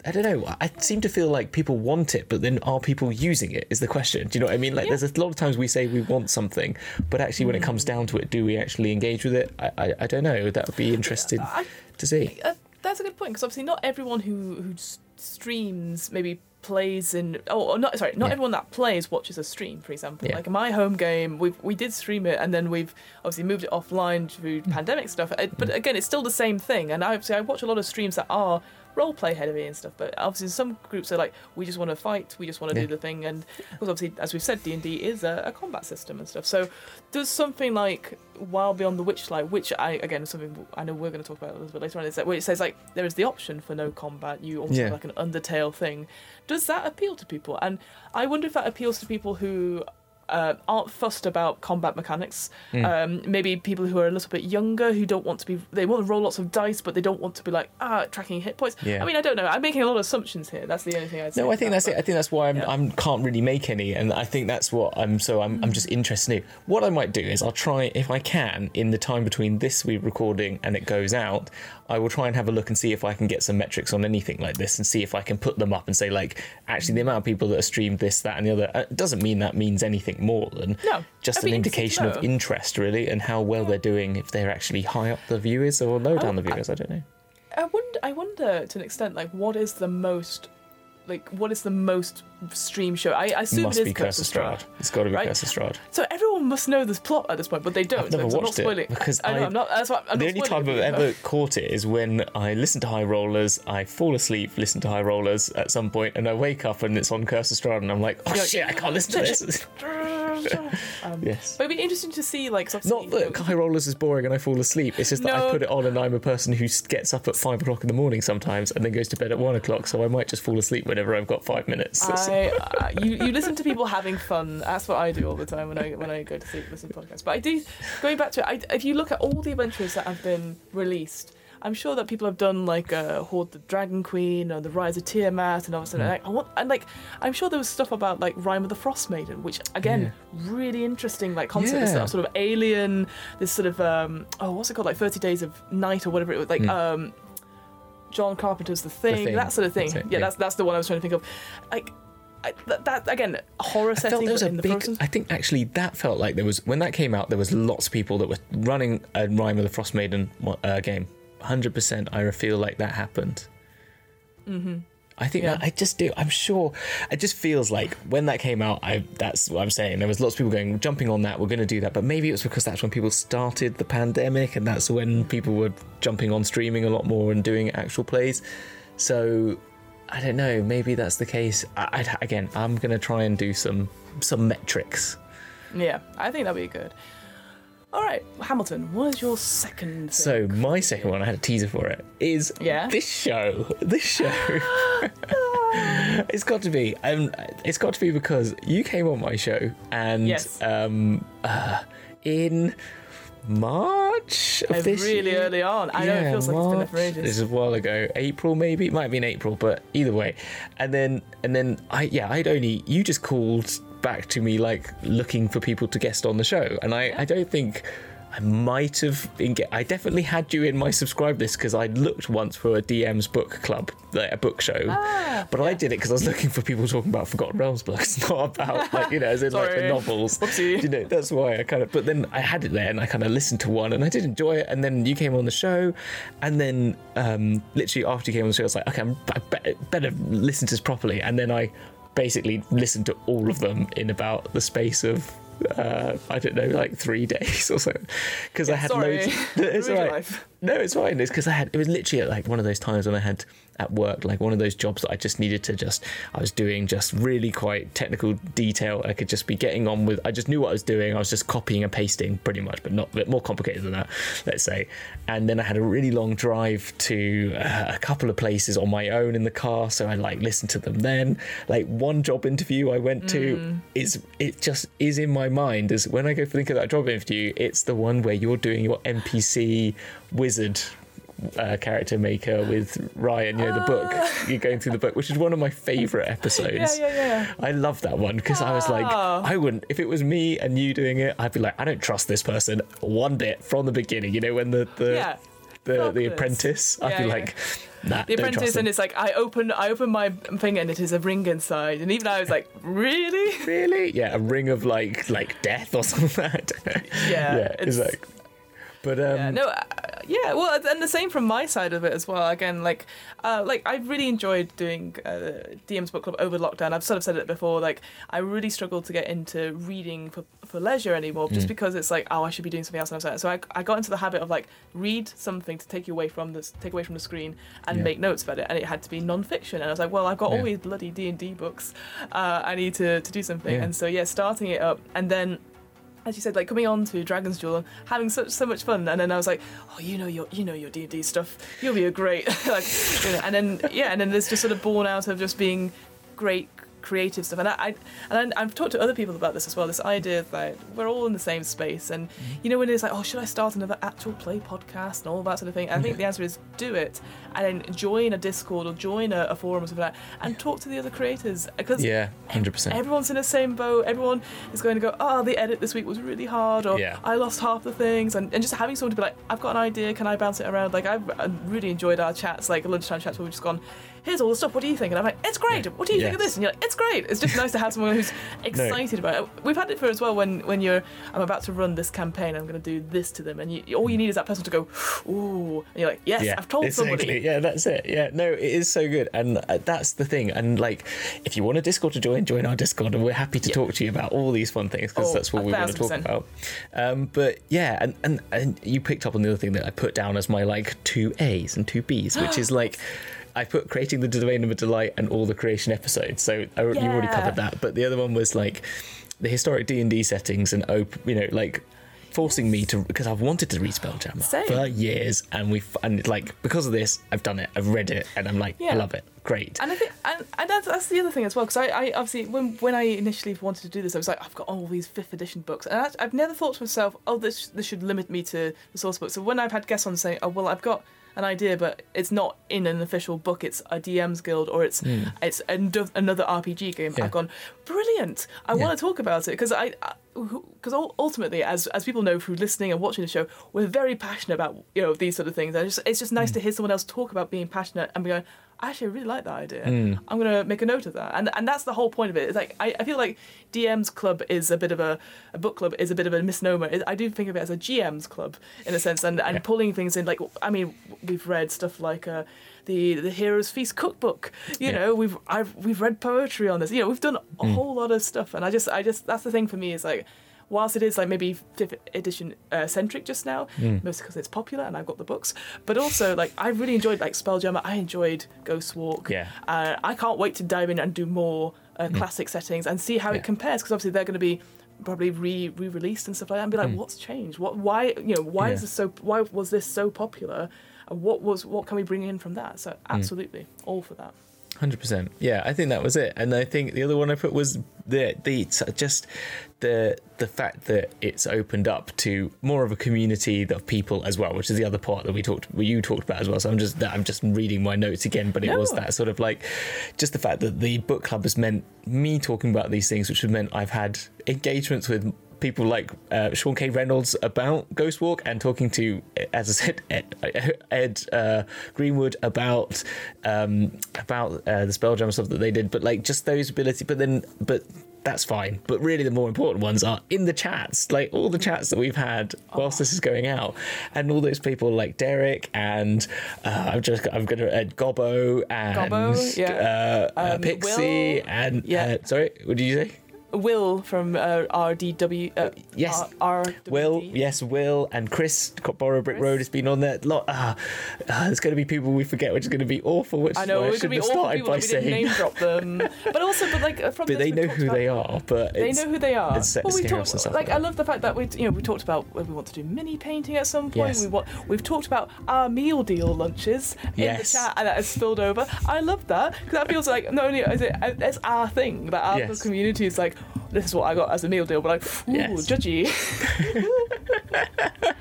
I don't know. I seem to feel like people want it, but then are people using it? Is the question. Do you know what I mean? Like, Yeah. there's a lot of times we say we want something, but actually, when it comes down to it, do we actually engage with it? I, I, I don't know. That would be interesting I- to see. Uh, that's a good point because obviously not everyone who who streams maybe plays in oh not sorry not Yeah. everyone that plays watches a stream for example Yeah. like in my home game we we did stream it and then we've obviously moved it offline through Mm. pandemic stuff Uh, but again it's still the same thing and I obviously I watch a lot of streams that are role play heavy and stuff but obviously some groups are like we just want to fight we just want to Yeah. do the thing and because obviously as we've said D&D is a, a combat system and stuff so does something like Wild Beyond the Witchlight, which I again is something I know we're going to talk about a little bit later on, is that where it says like there is the option for no combat, you almost Yeah. have like an Undertale thing. Does that appeal to people? And I wonder if that appeals to people who uh, aren't fussed about combat mechanics. Hmm. Um, maybe people who are a little bit younger who don't want to be, they want to roll lots of dice, but they don't want to be like ah tracking hit points. Yeah. I mean, I don't know. I'm making a lot of assumptions here. That's the only thing I'd say. No, I think that's that, it. I think that's why I'm, Yeah. I'm can't really make any, and I think that's what I'm. So I'm, I'm just interested in. What I might do is I'll try if I can in the time between this we recording and it goes out. I will try and have a look and see if I can get some metrics on anything like this, and see if I can put them up and say like, actually, the amount of people that have streamed this, that, and the other uh, it doesn't mean that means anything more than No, just an be interesting to indication of interest, really, and how well they're doing. If they're actually high up the viewers or low down the Oh, I- viewers, I don't know. I wonder. I wonder to an extent, like, what is the most, like, what is the most stream show? I, I assume Must it is be Curse of Strahd. It's got to be right? Curse of Strahd. So everyone must know this plot at this point, but they don't. I've never so I'm not watched it, because I I'm not. That's what I'm the only time I've ever caught it is when I listen to High Rollers, I fall asleep, listen to High Rollers at some point, and I wake up and it's on Curse of Strahd, and I'm like, oh You're- shit, I can't listen to this. um, yes. But it'd be interesting to see, like Not that High Rollers is boring and I fall asleep. It's just that I put it on and I'm a person who gets up at five o'clock in the morning sometimes and then goes to bed at one o'clock. So I might just fall asleep whenever I've got five minutes. That's- I, uh, you, you listen to people having fun. That's what I do all the time when I when I go to sleep listen to podcasts. But I do going back to it. I, if you look at all the adventures that have been released, I'm sure that people have done like uh, Hoard the Dragon Queen or the Rise of Tiamat and all of a sudden Hmm. like, I want and like I'm sure there was stuff about like Rime of the Frost Maiden, which again really interesting like concept. Yeah. sort of alien, this sort of um oh what's it called like Thirty Days of Night or whatever it was like Hmm. um. John Carpenter's The Thing, Thing, that sort of thing. that's it, yeah, yeah. that's that's the one I was trying to think of. Like, I, that, that again, horror I setting there was a big. frozen. I think actually that felt like there was when that came out. There was lots of people that were running a Rime of the Frost Maiden uh, game. Hundred percent. I feel like that happened. Mm-hmm. I think Yeah. I just do. I'm sure. It just feels like when that came out. I that's what I'm saying. There was lots of people going jumping on that. We're going to do that. But maybe it was because that's when people started the pandemic, and that's when people were jumping on streaming a lot more and doing actual plays. So I don't know. Maybe that's the case. I, I'd, again, I'm going to try and do some some metrics. Yeah, I think that'd be good. All right, Hamilton, what is your second? Thing? So my second one, I had a teaser for it, is Yeah? this show. This show. it's got to be. Um, it's got to be because you came on my show and Yes. um, uh, in March of Like, this really year. early on. I know it Yeah, feels like it's been there for ages. This is a while ago. April maybe. It might have been April, but either way. And then and then I yeah, I'd only you just called back to me like looking for people to guest on the show. And I, I don't think I might have been get. I definitely had you in my subscribe list because I looked once for a DM's book club, like a book show. Ah, but I did it because I was looking for people talking about Forgotten Realms books, not about like you know, as in like the novels. Whoopsie. You know, that's why I kind of. But then I had it there, and I kind of listened to one, and I did enjoy it. And then you came on the show, and then um, literally after you came on the show, I was like, okay, I'm, I better, better listen to this properly. And then I basically listened to all of them in about the space of. Uh, I don't know, like three days or so, because I had sorry. loads. It's alright. life. No, it's fine. It's because I had. It was literally like one of those times when I had at work, like one of those jobs that I just needed to just. I was doing just really quite technical detail. I could just be getting on with. I just knew what I was doing. I was just copying and pasting pretty much, but not a bit more complicated than that, let's say. And then I had a really long drive to uh, a couple of places on my own in the car, so I like listened to them. Then, like one job interview I went to is it just is in my mind as when I go think of that job interview, it's the one where you're doing your NPC wizard uh, character maker with Ryan, you know, the book. You're going through the book, which is one of my favorite episodes. Yeah, yeah, yeah. I love that one because I was like, Oh. I wouldn't, if it was me and you doing it, I'd be like, I don't trust this person one bit from the beginning. You know, when the, the, Yeah. the, the apprentice, I'd Yeah, be yeah. like, nah, The apprentice, and it's like I open, I open my thing, and it is a ring inside, and even I was like, really? really? Yeah, a ring of like, like death or something like that. Yeah, yeah, it's- it's like, but um, Yeah, no, uh, yeah, well, and the same from my side of it as well. Again, like, uh, like I really enjoyed doing uh, DM's book club over lockdown. I've sort of said it before. Like, I really struggled to get into reading for, for leisure anymore, Mm. just because it's like, oh, I should be doing something else. And I was like- so I, I got into the habit of like read something to take you away from this, take away from the screen, and Yeah. make notes about it. And it had to be non-fiction. And I was like, well, I've got Yeah. all these bloody D and D books. Uh, I need to to do something. Yeah. And so yeah, starting it up, and then as you said, like coming on to Dragon's Duel and having such so much fun, and then I was like, oh, you know your you know your D and D stuff, you'll be a great like, you know, and then yeah, and then there's just sort of born out of just being great creative stuff, and I, I and I, I've talked to other people about this as well. This idea that we're all in the same space, and mm-hmm. you know when it's like, oh, should I start another actual play podcast and all that sort of thing? I think the answer is do it, and then join a Discord or join a, a forum or something like that, and talk to the other creators because yeah, hundred percent. Everyone's in the same boat. Everyone is going to go, oh, the edit this week was really hard, or Yeah. I lost half the things. And, and just having someone to be like, I've got an idea, can I bounce it around? Like, I've uh, really enjoyed our chats, like lunchtime chats where we've just gone, here's all the stuff, what do you think? And I'm like, it's great. Yeah. What do you think of this? And you're like, it's great. It's just nice to have someone who's excited about it. We've had it for as well when, when you're, I'm about to run this campaign, I'm going to do this to them. And you, all you need is that person to go, ooh. And you're like, yes, yeah, I've told exactly. somebody. Yeah, that's it. Yeah, no, it is so good, and uh, that's the thing. And like, if you want a Discord to join, join our Discord, and we're happy to talk to you about all these fun things because Oh, that's what we want to talk about. Um, but yeah, and, and and you picked up on the other thing that I put down as my like two A's and two B's, which is like. I put creating the domain of a delight and all the creation episodes. So I, you've already covered that. But the other one was like the historic D and D settings and op- you know like forcing me to because I've wanted to read Spelljammer Same. for years, and we and like because of this, I've done it. I've read it, and I'm like, Yeah. I love it. Great. And I think, and, and that's, that's the other thing as well, because I, I obviously when when I initially wanted to do this, I was like, I've got all these fifth edition books, and I, I've never thought to myself, oh, this this should limit me to the source book. So when I've had guests on saying, oh, well, I've got an idea, but it's not in an official book. It's a DM's guild, or it's it's another RPG game. Hmm. Yeah. I've gone brilliant. I Yeah. want to talk about it because I. Because ultimately, as as people know through listening and watching the show, we're very passionate about you know these sort of things. And it's just, it's just Hmm. nice to hear someone else talk about being passionate and be going, actually, I really like that idea. Hmm. I'm gonna make a note of that, and and that's the whole point of it. It's like I, I feel like DM's club is a bit of a, a book club is a bit of a misnomer. It- I do think of it as a GM's club in a sense, and and Yeah. pulling things in. Like I mean, we've read stuff like. Uh, the, the Heroes Feast cookbook, you Yeah. know, we've I've we've read poetry on this, you know, we've done a whole lot of stuff, and I just I just that's the thing for me is like, whilst it is like maybe fifth edition uh, centric just now, mostly because it's popular and I've got the books, but also like I really enjoyed like Spelljammer, I enjoyed Ghostwalk, Yeah. uh, I can't wait to dive in and do more uh, classic settings and see how Yeah. it compares because obviously they're going to be probably re re released and stuff like that and be like, what's changed? What why you know why is this so why was this so popular? And what was what can we bring in from that? So absolutely all for that. Hundred percent. Yeah, I think that was it. And I think the other one I put was the the just the the fact that it's opened up to more of a community of people as well, which is the other part that we talked, well, you talked about as well. So I'm just I'm just reading my notes again, but it was that sort of like just the fact that the book club has meant me talking about these things, which has meant I've had engagements with people like uh, Sean K. Reynolds about Ghostwalk and talking to, as I said, Ed, Ed uh, Greenwood about um, about uh, the Spelljammer stuff that they did. But like just those ability. But then, but that's fine. But really, the more important ones are in the chats, like all the chats that we've had whilst this is going out, and all those people like Derek and uh, I'm just I'm gonna uh, Gobbo and Gobbo, yeah. uh, uh, Um, Pixie Will, and yeah. uh, sorry, what did you say? Will from uh, RDW. Uh, Yes. R- Will, yes, Will and Chris Borrow Brick Chris. Road has been on there. Lot, ah, ah, there's going to be people we forget, which is going to be awful. Which I know we're gonna be shouldn't have awful started people. by that We didn't saying. name drop them, but also, but like from But they know who about- they are. But They know who they are. it's- Well, we scaring us and talked like like I love the fact that we you know we talked about when we want to do mini painting at some point. Yes. We want we've talked about our meal deal lunches in Yes. the chat and that has spilled over. I love that because that feels like not only is it it's our thing that our Yes. community is like this is what I got as a meal deal, but like ooh Yes. judgy.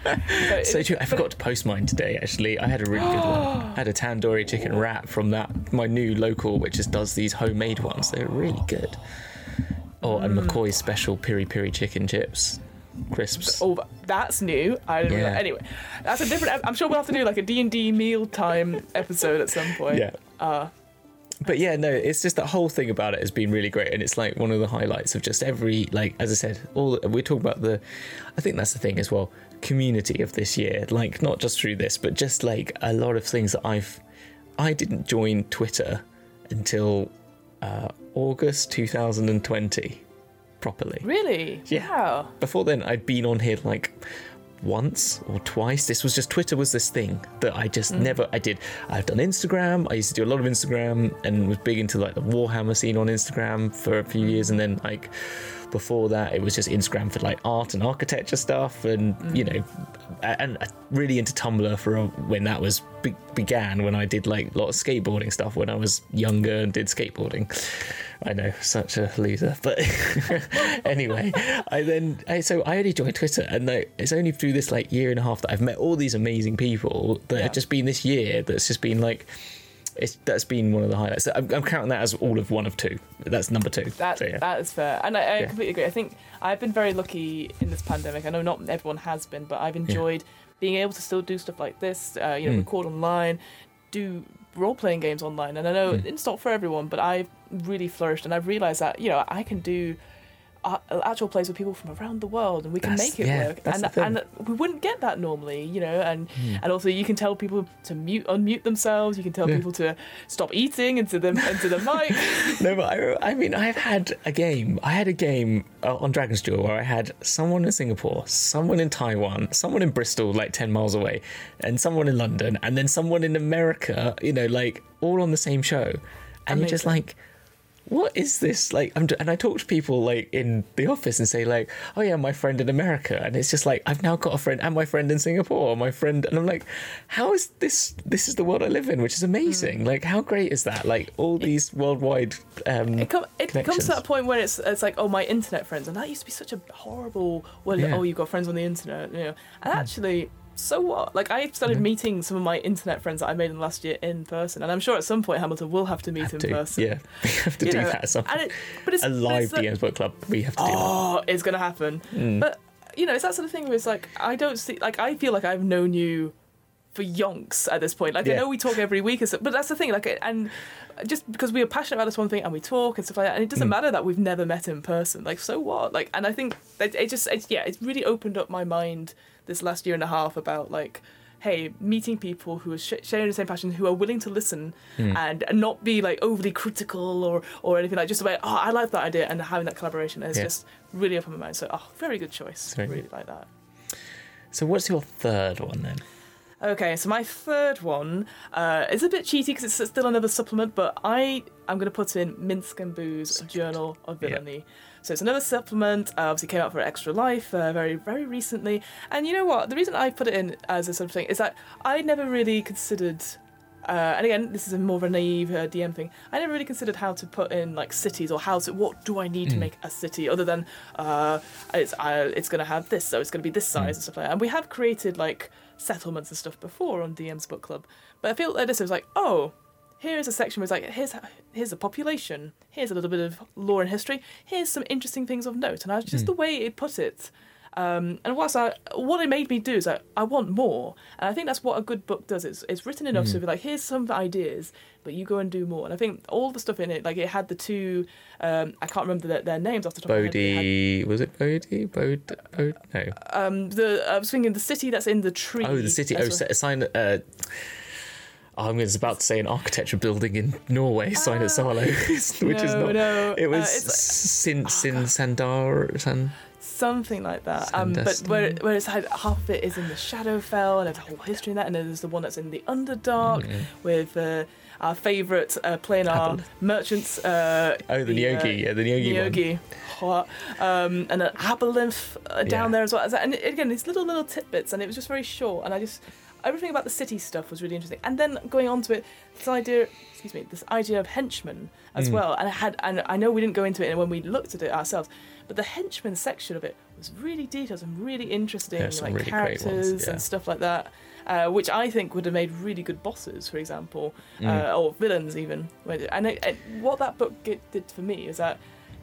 So So true. I forgot to post mine today. Actually, I had a really good one. I had a tandoori chicken wrap from that my new local, which just does these homemade ones. They're really good. Oh, and Mm. McCoy's special piri piri chicken chips, crisps. Oh, that's new. I didn't Yeah. realize. Anyway, that's a different. I'm sure we'll have to do like a D and D mealtime episode at some point. Yeah. Uh, but yeah, no, it's just that whole thing about it has been really great, and it's like one of the highlights of just every like, as I said, all we're talking about the. I think that's the thing as well, community of this year, like not just through this, but just like a lot of things that I've. I didn't join Twitter until uh, August 2020, properly. really? Yeah. Wow. Before then, I'd been on here like once or twice. This was just Twitter was this thing that I just mm. never I did. I've done Instagram. I used to do a lot of Instagram and was big into like the Warhammer scene on Instagram for a few years, and then like before that, it was just Instagram for like art and architecture stuff, and mm. you know, and really into Tumblr for a, when that was be- began. When I did like a lot of skateboarding stuff when I was younger and did skateboarding. I know, such a loser. But anyway, I then I, so I only joined Twitter, and like, it's only through this like year and a half that I've met all these amazing people that Yeah. have just been this year. That's just been like. It's, that's been one of the highlights. I'm, I'm counting that as all of one of two. That's number two. That So, yeah. that is fair, and I, I Yeah. completely agree. I think I've been very lucky in this pandemic. I know not everyone has been, but I've enjoyed being able to still do stuff like this. Uh, you know, Mm. record online, do role playing games online, and I know Mm. it's not for everyone, but I've really flourished, and I've realised that you know I can do. Actual plays with people from around the world, and we can That's- make it yeah, work. And and we wouldn't get that normally, you know. And Mm. and also you can tell people to mute, unmute themselves. You can tell Yeah. people to stop eating into the into the mic. no, but I, I mean, I've had a game. I had a game uh, on Dragon's Duel where I had someone in Singapore, someone in Taiwan, someone in Bristol, like 10 miles away, and someone in London, and then someone in America, you know, like all on the same show. And you're just like, what is this? Like I'm, and i talk to people like in the office and say like oh yeah my friend in america. And it's just like i've now got a friend and my friend in singapore my friend and i'm like how is this this is the world i live in which is amazing. Mm. like how great is that? Like all these worldwide um It, com- it comes to that point where it's it's like oh my internet friends and that used to be such a horrible well Yeah. oh you've got friends on the internet you know? And actually so what like I started meeting some of my internet friends that I made in the last year in person and I'm sure at some point Hamilton will have to meet in to, person yeah we have to you do know, that at some and point it, but it's a but live the- DMs book club we have to do that oh it's gonna happen Mm. but you know it's that sort of thing where it's like I don't see like I feel like I've known you for yonks at this point. Like I know we talk every week, stuff, but that's the thing. Like, and just because we are passionate about this one thing and we talk and stuff like that, and it doesn't Mm. matter that we've never met in person. Like, so what? Like, and I think that it just, it's, yeah, it's really opened up my mind this last year and a half about like. Hey, meeting people who are sh- sharing the same passion, who are willing to listen Mm. and, and not be like overly critical or or anything like just about oh I like that idea and having that collaboration is Yeah. just really opened my mind. So oh, very good choice. Very really like that. so what's your third one then Okay, so my third one uh, is a bit cheaty because it's still another supplement, but I am going to put in Minsc and Boo's Journal of Yeah. So it's another supplement. Uh, obviously, came out for Extra Life uh, very, very recently. And you know what? The reason I put it in as a sort of thing is that I never really considered. Uh, and again, this is a more of a naive uh, DM thing. I never really considered how to put in like cities or how to what do I need to Mm. make a city other than uh, it's uh, it's going to have this, so it's going to be this size Mm. and stuff like that. And we have created like settlements and stuff before on DM's book club, but I feel like this was like oh, here's a section where it's like here's here's a population, here's a little bit of lore and history, here's some interesting things of note, and I was just the way it put it. Um, and whilst I, what it made me do is I, I want more, and I think that's what a good book does. It's, it's written enough to be like, here's some ideas, but you go and do more. And I think all the stuff in it, like it had the two, um, I can't remember their, their names off the top of my head. but had- Bodhi was it Bodhi? Bod, Bod no. Um, the I was thinking the city that's in the tree. Oh, the city. Oh, well. sign. Uh, I was about to say an architecture building in Norway, sign at Salo, which is Ah. Not. no, It was uh, Sin Sin Sandar. San, something like that. Um, but where, where it's had half of it is in the Shadowfell, and there's a whole history in that, and then there's the one that's in the Underdark Mm. with uh, our favourite uh, playing our merchants. Uh, oh, the Nyogi. yeah, the Nyogi, one. Nyogi. Hot. Um, and then Aberlinth uh, down Yeah. there as well. And again, these little little tidbits, and it was just very short. And I just everything about the city stuff was really interesting. And then going on to it, this idea, excuse me, this idea of henchmen as Mm. well. And I had, and I know we didn't go into it when we looked at it ourselves, but the henchmen section of it was really detailed and really interesting, some like really great ones, characters yeah. and stuff like that. Uh, which I think would have made really good bosses, for example, Mm. uh, or villains even. And it, it, what that book did for me is that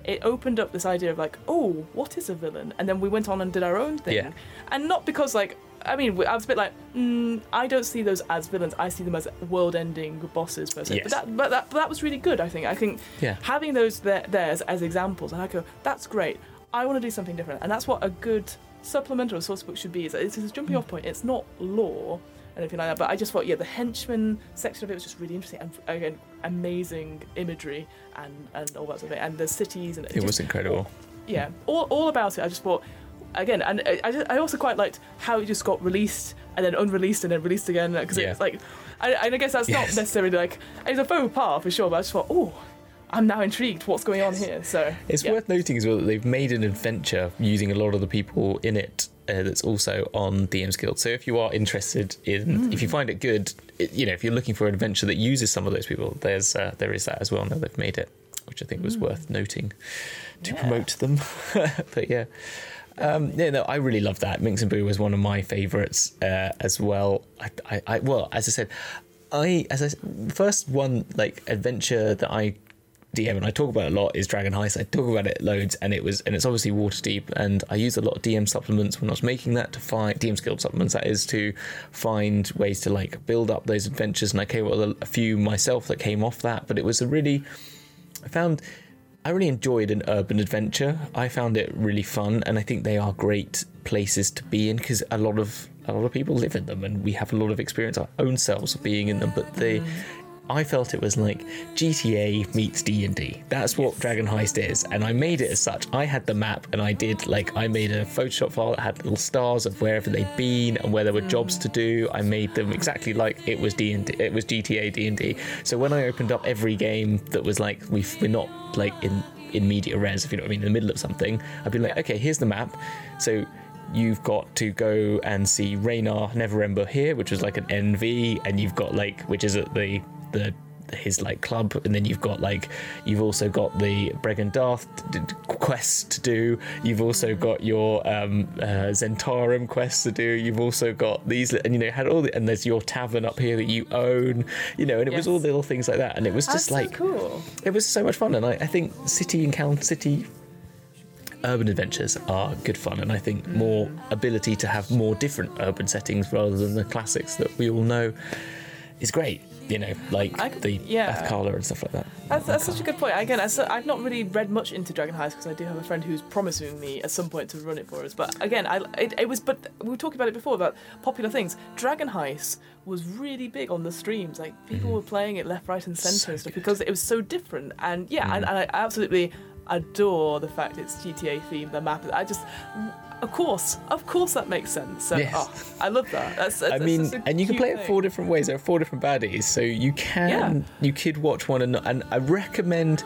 it opened up this idea of like, oh, what is a villain? And then we went on and did our own thing. Yeah. And not because like, I mean, I was a bit like, mm, I don't see those as villains. I see them as world-ending bosses per se. Yes. But that, but that, but that was really good. I think. I think Yeah. having those there, there as, as examples, and I go, that's great. I want to do something different, and that's what a good supplement or a source book should be. Is it's a jumping off point. It's not lore and anything like that. But I just thought, yeah, the henchman section of it was just really interesting and again, amazing imagery and and all that sort of thing, and the cities and It just- was incredible. yeah, all, all about it. I just thought, again, and I, I, just, I also quite liked how it just got released and then unreleased and then released again because Yeah. it's like, I, and I guess that's not necessarily like it's a faux pas for sure, but I just thought, oh, I'm now intrigued. What's going on here? So It's yeah. worth noting as well that they've made an adventure using a lot of the people in it uh, that's also on DM's Guild. So if you are interested in, if you find it good, it, you know, if you're looking for an adventure that uses some of those people, there's uh, there is that as well. Now they've made it, which I think was worth noting to Yeah. promote them. but yeah. Um, yeah, no, I really love that. Minsc and Boo was one of my favourites uh, as well. I, I, I, well, as I said, I as I first one like adventure that I DM and I talk about a lot is Dragon Heist. I talk about it loads, and it was and it's obviously Waterdeep. And I used a lot of DM supplements when I was making that to find DM's Guild supplements. That is to find ways to like build up those adventures. And I came up with a, a few myself that came off that. But it was a really I found I really enjoyed an urban adventure. I found it really fun, and I think they are great places to be in because a lot of a lot of people live in them, and we have a lot of experience our own selves of being in them. But they, mm. I felt it was like GTA meets D and D. That's what Dragon Heist is, and I made it as such. I had the map, and I did like I made a Photoshop file that had little stars of wherever they'd been and where there were jobs to do. I made them exactly like it was D and D. It was GTA D and D. So when I opened up every game that was like we we're not like in in media res, if you know what I mean, in the middle of something, I'd be like, okay, here's the map. So you've got to go and see Renaer Neverember here, which was like an NV, and you've got like which is at the the his like club, and then you've got like you've also got the Bregan D'aerthe d- d- quest to do. You've also got your um, uh, Zhentarim quest to do. You've also got these, and you know had all the, and there's your tavern up here that you own. You know, and it was Yes. all little things like that, and it was That's just so like cool. it was so much fun and I, I think city encounter city urban adventures are good fun and I think more ability to have more different urban settings rather than the classics that we all know is great you know like could- the yeah. Athkatla and stuff like that That's, that's such a good point. Again, I, I've not really read much into Dragon Heist because I do have a friend who's promising me at some point to run it for us. But again, I, it, it was. But we were talking about it before about popular things. Dragon Heist was really big on the streams. Like people mm-hmm. were playing it left, right, and centre So and stuff because it was so different. And yeah, and, mm. and I absolutely adore the fact it's GTA themed. The map. I just. Of course, of course, that makes sense. So, Yes. oh, I love that. That's, that's I mean, and you can play it four different ways. There are four different baddies, so you can you could watch one and and I recommend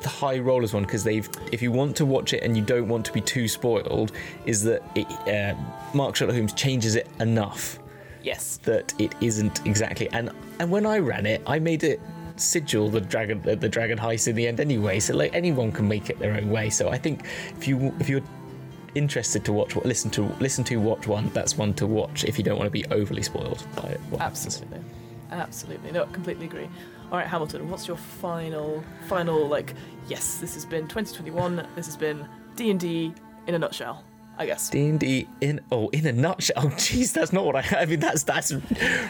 the High Rollers one because they've if you want to watch it and you don't want to be too spoiled, is that it, uh, Mark Sherlock Holmes changes it enough Yes. that it isn't exactly. And and when I ran it, I made it sigil the dragon the, the dragon heist in the end anyway. So like anyone can make it their own way. So I think if you if you're interested to watch listen to listen to watch one that's one to watch if you don't want to be overly spoiled by it what happens. Absolutely. Absolutely, no, completely agree. All right, Hamilton, what's your final, final like? Yes, this has been 2021. This has been D and D in a nutshell, I guess. D and D in oh in a nutshell. Oh jeez, that's not what I. I mean, that's that's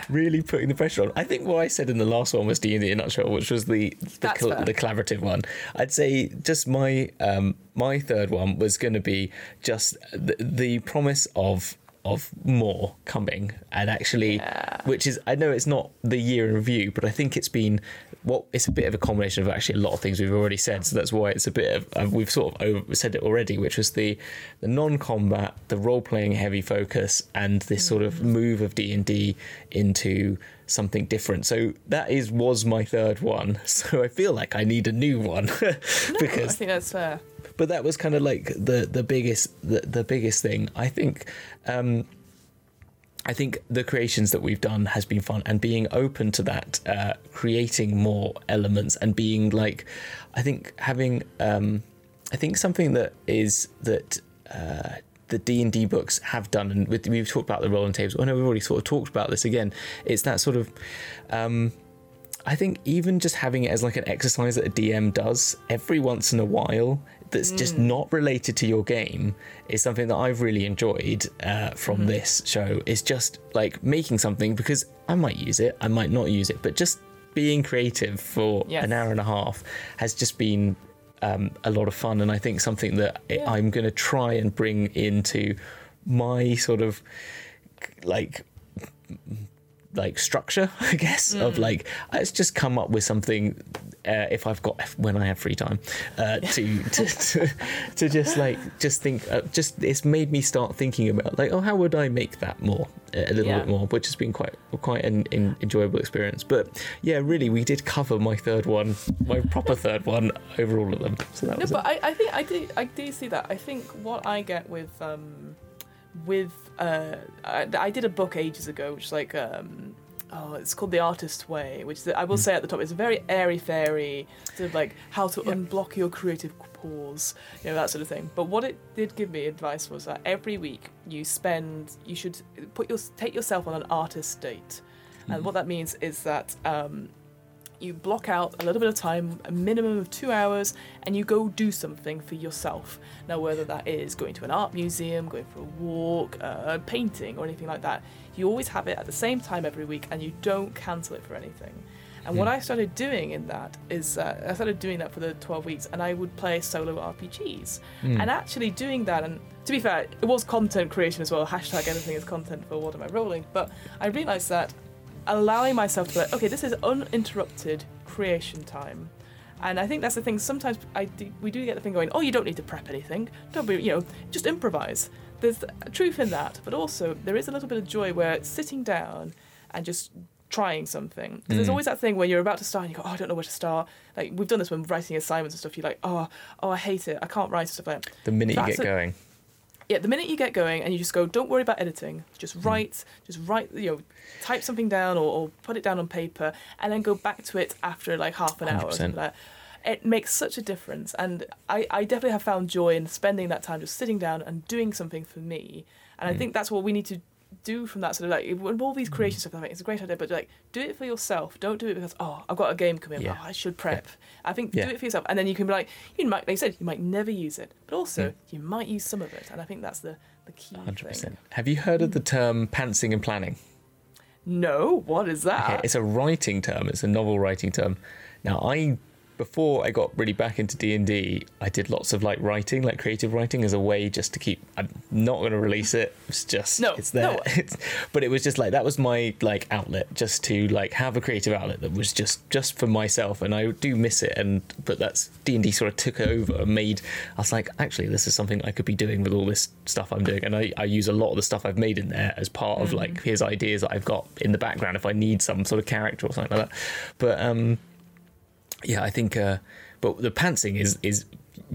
really putting the pressure on. I think what I said in the last one was D and D in a nutshell, which was the the, col- the collaborative one. I'd say just my um my third one was going to be just the, the promise of of more coming. And actually which is i know it's not the year in review but i think it's been what it's a bit of a combination of actually a lot of things we've already said. So that's why it's a bit of uh, we've sort of over, said it already which was the the non-combat the role-playing heavy focus and this sort of move of d&d into something different. So that is was my third one. So i feel like i need a new one. I because think that's fair. But that was kind of like the the biggest the, the biggest thing. I think um i think the creations that we've done has been fun and being open to that uh creating more elements and being like i think having um i think something that is that uh the D&D books have done and with, we've talked about the rolling tables. I know we've already sort of talked about this again. It's that sort of um I think even just having it as like an exercise that a DM does every once in a while that's just not related to your game is something that I've really enjoyed uh, from this show. Is just like making something because I might use it, I might not use it, but just being creative for Yes. an hour and a half has just been um, a lot of fun, and I think something that Yeah. I'm going to try and bring into my sort of like like structure, I guess, of like let's just come up with something uh, if I've got when I have free time uh, to, to to to just like just think. Uh, just it's made me start thinking about like oh how would I make that more a little Yeah. bit more, which has been quite quite an, an enjoyable experience. But yeah, really, we did cover my third one, my proper third one over all of them. So that No, was but it. I, I think I do I do see that. I think what I get with um with uh I, I did a book ages ago, which is like um oh it's called The Artist's Way, which is, I will say at the top it's a very airy fairy sort of like how to unblock your creative pause, you know that sort of thing. But what it did give me advice was that every week you spend you should put your take yourself on an artist date, and what that means is that um you block out a little bit of time, a minimum of two hours, and you go do something for yourself. Now, whether that is going to an art museum, going for a walk, uh, painting, or anything like that, you always have it at the same time every week, and you don't cancel it for anything. And what I started doing in that is uh, I started doing that for the 12 weeks, and I would play solo RPGs. And actually doing that, and to be fair, it was content creation as well. Hashtag anything is content for what am I rolling? But I realized that allowing myself to be like, okay, this is uninterrupted creation time. And I think that's the thing. Sometimes I do, we do get the thing going, oh, you don't need to prep anything. Don't be, you know, just improvise. There's truth in that, but also there is a little bit of joy where it's sitting down and just trying something. 'Cause There's mm. always that thing where you're about to start and you go, oh, I don't know where to start. Like we've done this when writing assignments and stuff. You're like, oh, oh, I hate it. I can't write stuff like that. the minute you get a- going. Yeah, the minute you get going and you just go, don't worry about editing. Just hmm. write, just write, you know, type something down or, or put it down on paper and then go back to it after like half an hour or something like that. It makes such a difference. And I, I definitely have found joy in spending that time just sitting down and doing something for me. And I hmm. think that's what we need to do from that sort of like when all these creation stuff I think it's a great idea but like do it for yourself don't do it because oh I've got a game coming Yeah. oh, I should prep I think Yeah. do it for yourself and then you can be like you might like I said you might never use it but also Mm. you might use some of it and I think that's the the key Hundred thing. percent. Have you heard of the term pantsing and planning? no what is that Okay, it's a writing term. It's a novel writing term. Now, I before I got really back into D and D, I did lots of like writing, like creative writing, as a way just to keep. I'm not going to release it. It's just No, it's there. no. It's, but it was just like that was my like outlet, just to like have a creative outlet that was just just for myself, and I do miss it. And but that's D and D sort of took over and made. I was like, actually, this is something I could be doing with all this stuff I'm doing, and I, I use a lot of the stuff I've made in there as part of like here's ideas that I've got in the background if I need some sort of character or something like that. But um, yeah, I think. Uh, but the pantsing is is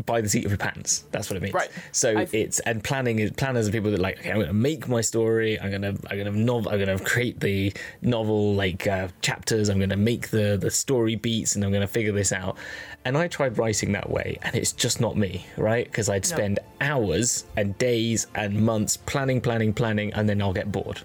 by the seat of your pants. That's what it means. Right. So I've- it's and planning is planners are people that like okay, I'm going to make my story. I'm gonna I'm gonna nov- I'm gonna create the novel like uh, chapters. I'm gonna make the the story beats, and I'm gonna figure this out. And I tried writing that way, and it's just not me, right? Because I'd No. spend hours and days and months planning, planning, planning, and then I'll get bored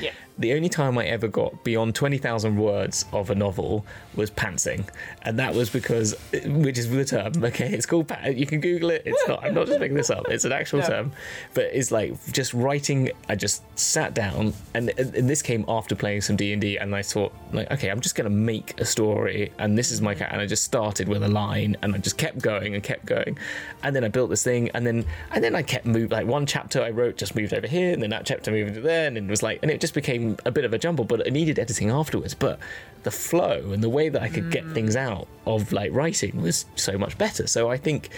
yeah the only time I ever got beyond 20,000 words of a novel was pantsing. And that was because, which is the term, okay? It's called, you can Google it. It's not, I'm not just making this up. It's an actual Yeah. term. But it's like just writing, I just sat down and, and this came after playing some D&D and I thought, like, okay, I'm just going to make a story and this is my cat. And I just started with a line and I just kept going and kept going. And then I built this thing and then, and then I kept moving, like one chapter I wrote just moved over here and then that chapter moved to there and it was like, and it just became a bit of a jumble, but it needed editing afterwards. But the flow and the way that I could get mm. things out of like writing was so much better. So I think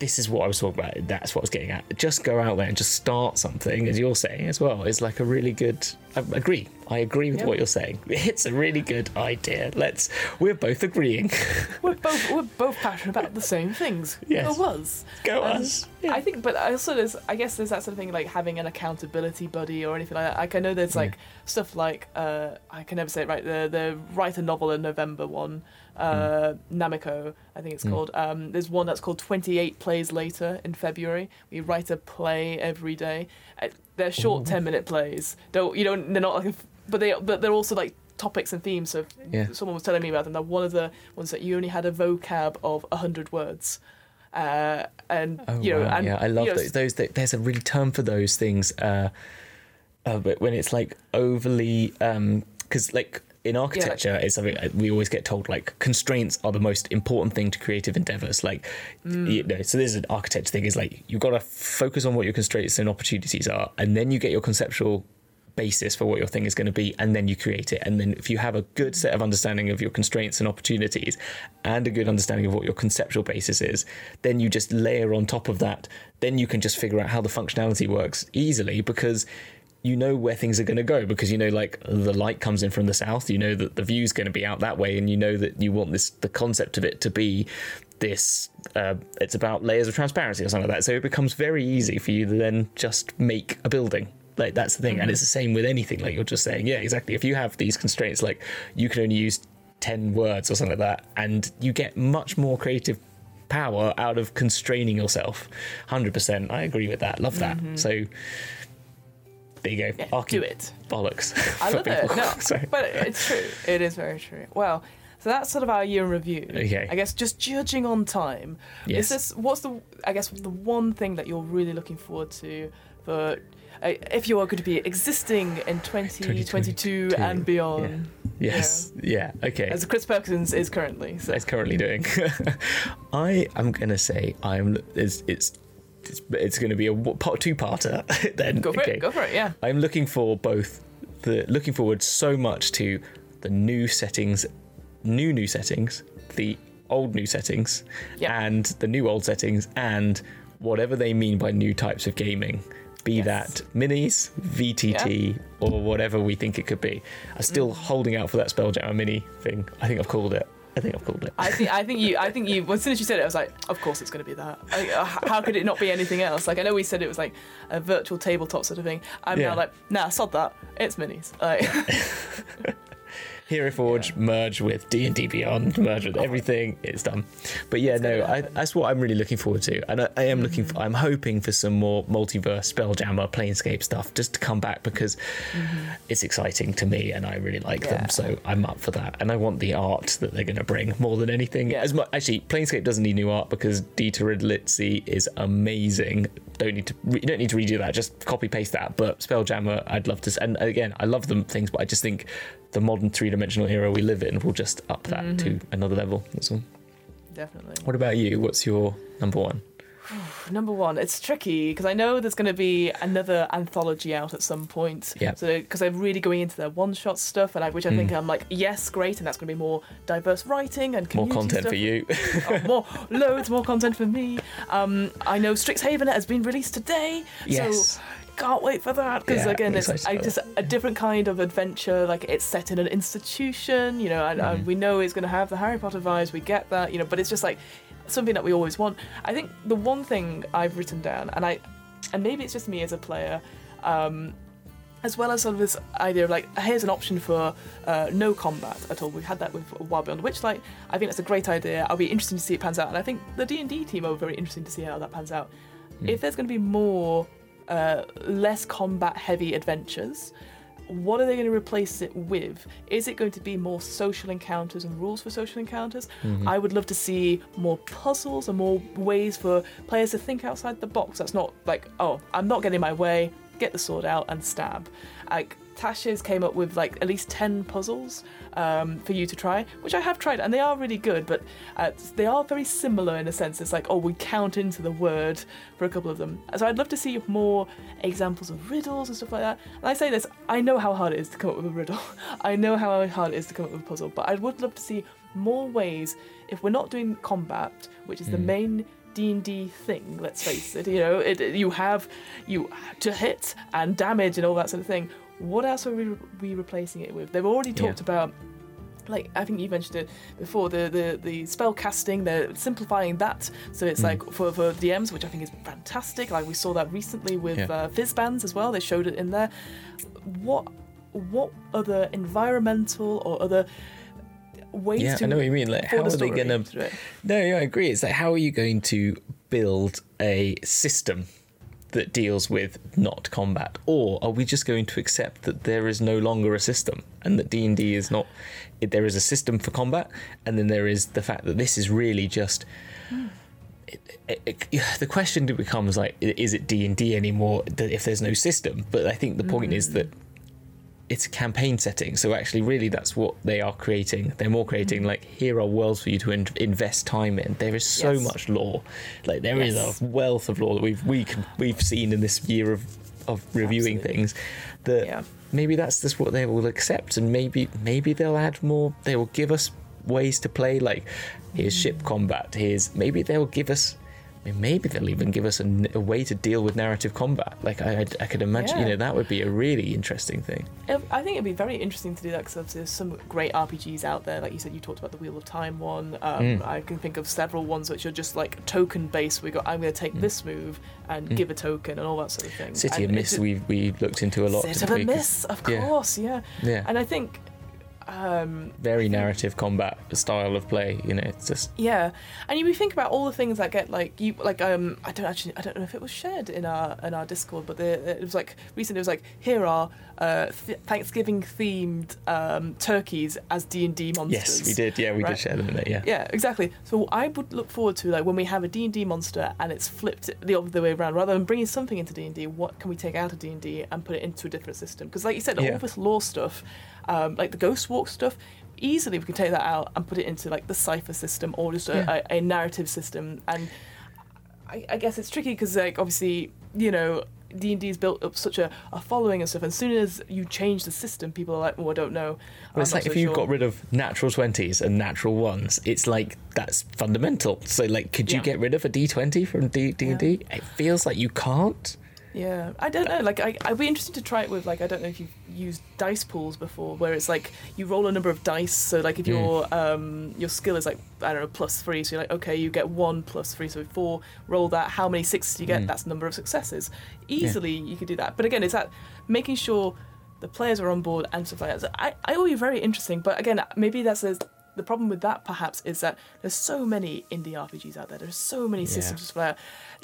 this is what I was talking about. That's what I was getting at. Just go out there and just start something, as you're saying as well. It's like a really good. I agree. I agree with Yeah. what you're saying. It's a really good idea. Let's. We're both agreeing. We're both we're both passionate about the same things. Yes. Go us. Go Um, us. Yeah. I think, but also there's, I guess there's that sort of thing like having an accountability buddy or anything like that. Like I know there's like stuff like uh, I can never say it right. The the write a novel in November one, uh, Namiko, I think it's Mm. called. Um, there's one that's called 28 Plays Later in February. We write a play every day. Uh, they're short Ooh. 10 minute plays. Don't you don't they're not like, but they but they're also like topics and themes. So Yeah. someone was telling me about them. That one of the ones that you only had a vocab of hundred words, uh, and Oh, you know, wow. and yeah, I love you know, those, those. that- There's a really term for those things. Uh, uh, but when it's like overly, because like in architecture, it's something uh, we always get told like constraints are the most important thing to creative endeavors. Like, Mm. you know, so there's an architecture thing is like you've got to focus on what your constraints and opportunities are, and then you get your conceptual basis for what your thing is going to be and then you create it. And then if you have a good set of understanding of your constraints and opportunities and a good understanding of what your conceptual basis is then you just layer on top of that then you can just figure out how the functionality works easily because you know where things are going to go because you know like the light comes in from the south you know that the view's going to be out that way and you know that you want this the concept of it to be this uh, it's about layers of transparency or something like that. So it becomes very easy for you to then just make a building like that's the thing and mm-hmm. it's the same with anything like you're just saying yeah exactly if you have these constraints like you can only use 10 words or something like that and you get much more creative power out of constraining yourself 100% i agree with that love that mm-hmm. so there you go yeah, do it. bollocks I love it. No, Sorry. but it's true. It is very true. Well, so that's sort of our year in review. Okay. I guess just judging on time. Yes. Is this what's the I guess the one thing that you're really looking forward to for Uh, if you are going to be existing in 2022 2022, and beyond, yes yeah, okay as Chris Perkins is currently. So is currently doing. I am gonna say I'm. It's it's it's, it's going to be a part two parter. then go for okay. it. Go for it. Yeah. I'm looking for both the looking forward so much to the new settings, new new settings, the old new settings, Yeah. and the new old settings, and whatever they mean by new types of gaming. Be Yes. that minis, VTT, or whatever we think it could be. I'm still holding out for that Spelljammer mini thing. I think I've called it. I think I've called it. I think I think you I think you well, as soon as you said it I was like of course it's going to be that like, uh, how could it not be anything else like I know we said it was like a virtual tabletop sort of thing I'm Yeah. now like nah sod that it's minis like Hero Forge merge with D and D Beyond, merge with everything. It's done. But yeah, no, I, that's what I'm really looking forward to, and I, I am looking. For, I'm hoping for some more multiverse, Spelljammer, Planescape stuff just to come back because it's exciting to me, and I really like Yeah. them. So I'm up for that, and I want the art that they're going to bring more than anything. Yeah. As much actually, Planescape doesn't need new art because DiTerlizzi is amazing. Don't need to. Re- you don't need to redo that. Just copy paste that. But Spelljammer, I'd love to. And again, I love them things, but I just think the modern three dimensional era we live in will just up that to another level. That's all. definitely What about you? What's your number one? number one it's tricky because I know there's going to be another anthology out at some point Yeah. so because I'm really going into their one shot stuff and I, which I think I'm like yes great and that's going to be more diverse writing and. More content for you. Oh, more loads more content for me um I know Strixhaven has been released today yes. so can't wait for that because Yeah, again it's just a different kind of adventure like it's set in an institution you know and, and Mhm. we know it's going to have the harry potter vibes we get that you know but it's just like something that we always want i think the one thing i've written down and i and maybe it's just me as a player um as well as sort of this idea of like here's an option for uh, no combat at all. We've had that with Wild Beyond Witchlight. I think that's a great idea. I'll be interested to see it pans out, and I think the D and D team are very interesting to see how that pans out. If there's going to be more uh, less combat heavy adventures, what are they going to replace it with? Is it going to be more social encounters and rules for social encounters? Mm-hmm. I would love to see more puzzles and more ways for players to think outside the box. That's not like, oh, I'm not getting my way, get the sword out and stab. Like Tasha's came up with like at least 10 puzzles um, for you to try, which I have tried and they are really good, but uh, they are very similar in a sense. It's like, oh, we count into the word for a couple of them. So I'd love to see more examples of riddles and stuff like that. And I say this, I know how hard it is to come up with a riddle. I know how hard it is to come up with a puzzle, but I would love to see more ways if we're not doing combat, which is the main D&D thing, let's face it, you know, it, you have you to hit and damage and all that sort of thing. What else are we, we replacing it with? They've already Yeah. talked about like I think you mentioned it before the the the spell casting they're simplifying that so it's like for for DMs which I think is fantastic like we saw that recently with Yeah. uh, Fizban's as well they showed it in there what what other environmental or other ways Yeah, to I know what you mean. Like, how are they going to to? No, yeah, I agree. It's like, how are you going to build a system that deals with not combat, or are we just going to accept that there is no longer a system and that D and D is not? There is a system for combat, and then there is the fact that this is really just. It, it, it- the question becomes like, is it D and D anymore if there's no system? But I think the point is mm-hmm. that it's a campaign setting. So actually really that's what they are creating. They're more creating mm-hmm. like here are worlds for you to in- invest time in. There is so Yes. much lore like there is Yes. a wealth of lore that we've we can, we've seen in this year of of reviewing Absolutely. things that Yeah. maybe that's just what they will accept. And maybe maybe they'll add more they will give us ways to play. Like here's mm-hmm. ship combat. Here's maybe they'll give us I mean, maybe they'll even give us a way to deal with narrative combat. Like I, I, I could imagine, yeah. you know, that would be a really interesting thing. I think it'd be very interesting to do that because there's some great RPGs out there. Like you said, you talked about the Wheel of Time one. Um, Mm. I can think of several ones which are just like token based. We got I'm going to take this move and give a token and all that sort of thing. Mm. City and of Mist, a- we we looked into a lot. City of Mist, of yeah. course, yeah. Yeah, And I think, um, very narrative combat style of play. You know, it's just yeah, and you think about all the things that get like you like um I don't actually I don't know if it was shared in our in our Discord, but the, it was like recently it was like here are uh, th- Thanksgiving themed um, turkeys as D and D monsters. yes, we did. Yeah, we Right. did share them in there. Yeah. Yeah, exactly. So I would look forward to like when we have a D&D monster and it's flipped the other way around. Rather than bringing something into D&D, what can we take out of D&D and put it into a different system? Because like you said, Yeah. all this lore stuff, um, like the Ghostwalk stuff, easily we can take that out and put it into like the Cypher System or just a, Yeah. a, a narrative system. And I, I guess it's tricky because like obviously you know D&D D's built up such a, a following and stuff. And as soon as you change the system, people are like, "Oh, I don't know." Well, it's like not if so you sure." got rid of natural twenties and natural ones, it's like that's fundamental. So, like, could you Yeah. get rid of a D twenty from D D and D? It feels like you can't. Yeah, I don't know. Like, I, I'd be interested to try it with like I don't know if you've used dice pools before, where it's like you roll a number of dice. So like if Mm. your um your skill is like I don't know plus three, so you're like okay, you get one plus three, so four. Roll that. How many sixes do you get? Mm. That's the number of successes. Easily you could do that. But again, it's that making sure the players are on board and stuff like that. So I I will be very interesting. But again, maybe that's a, the problem with that perhaps is that there's so many indie RPGs out there. There's so many Yeah. systems to play.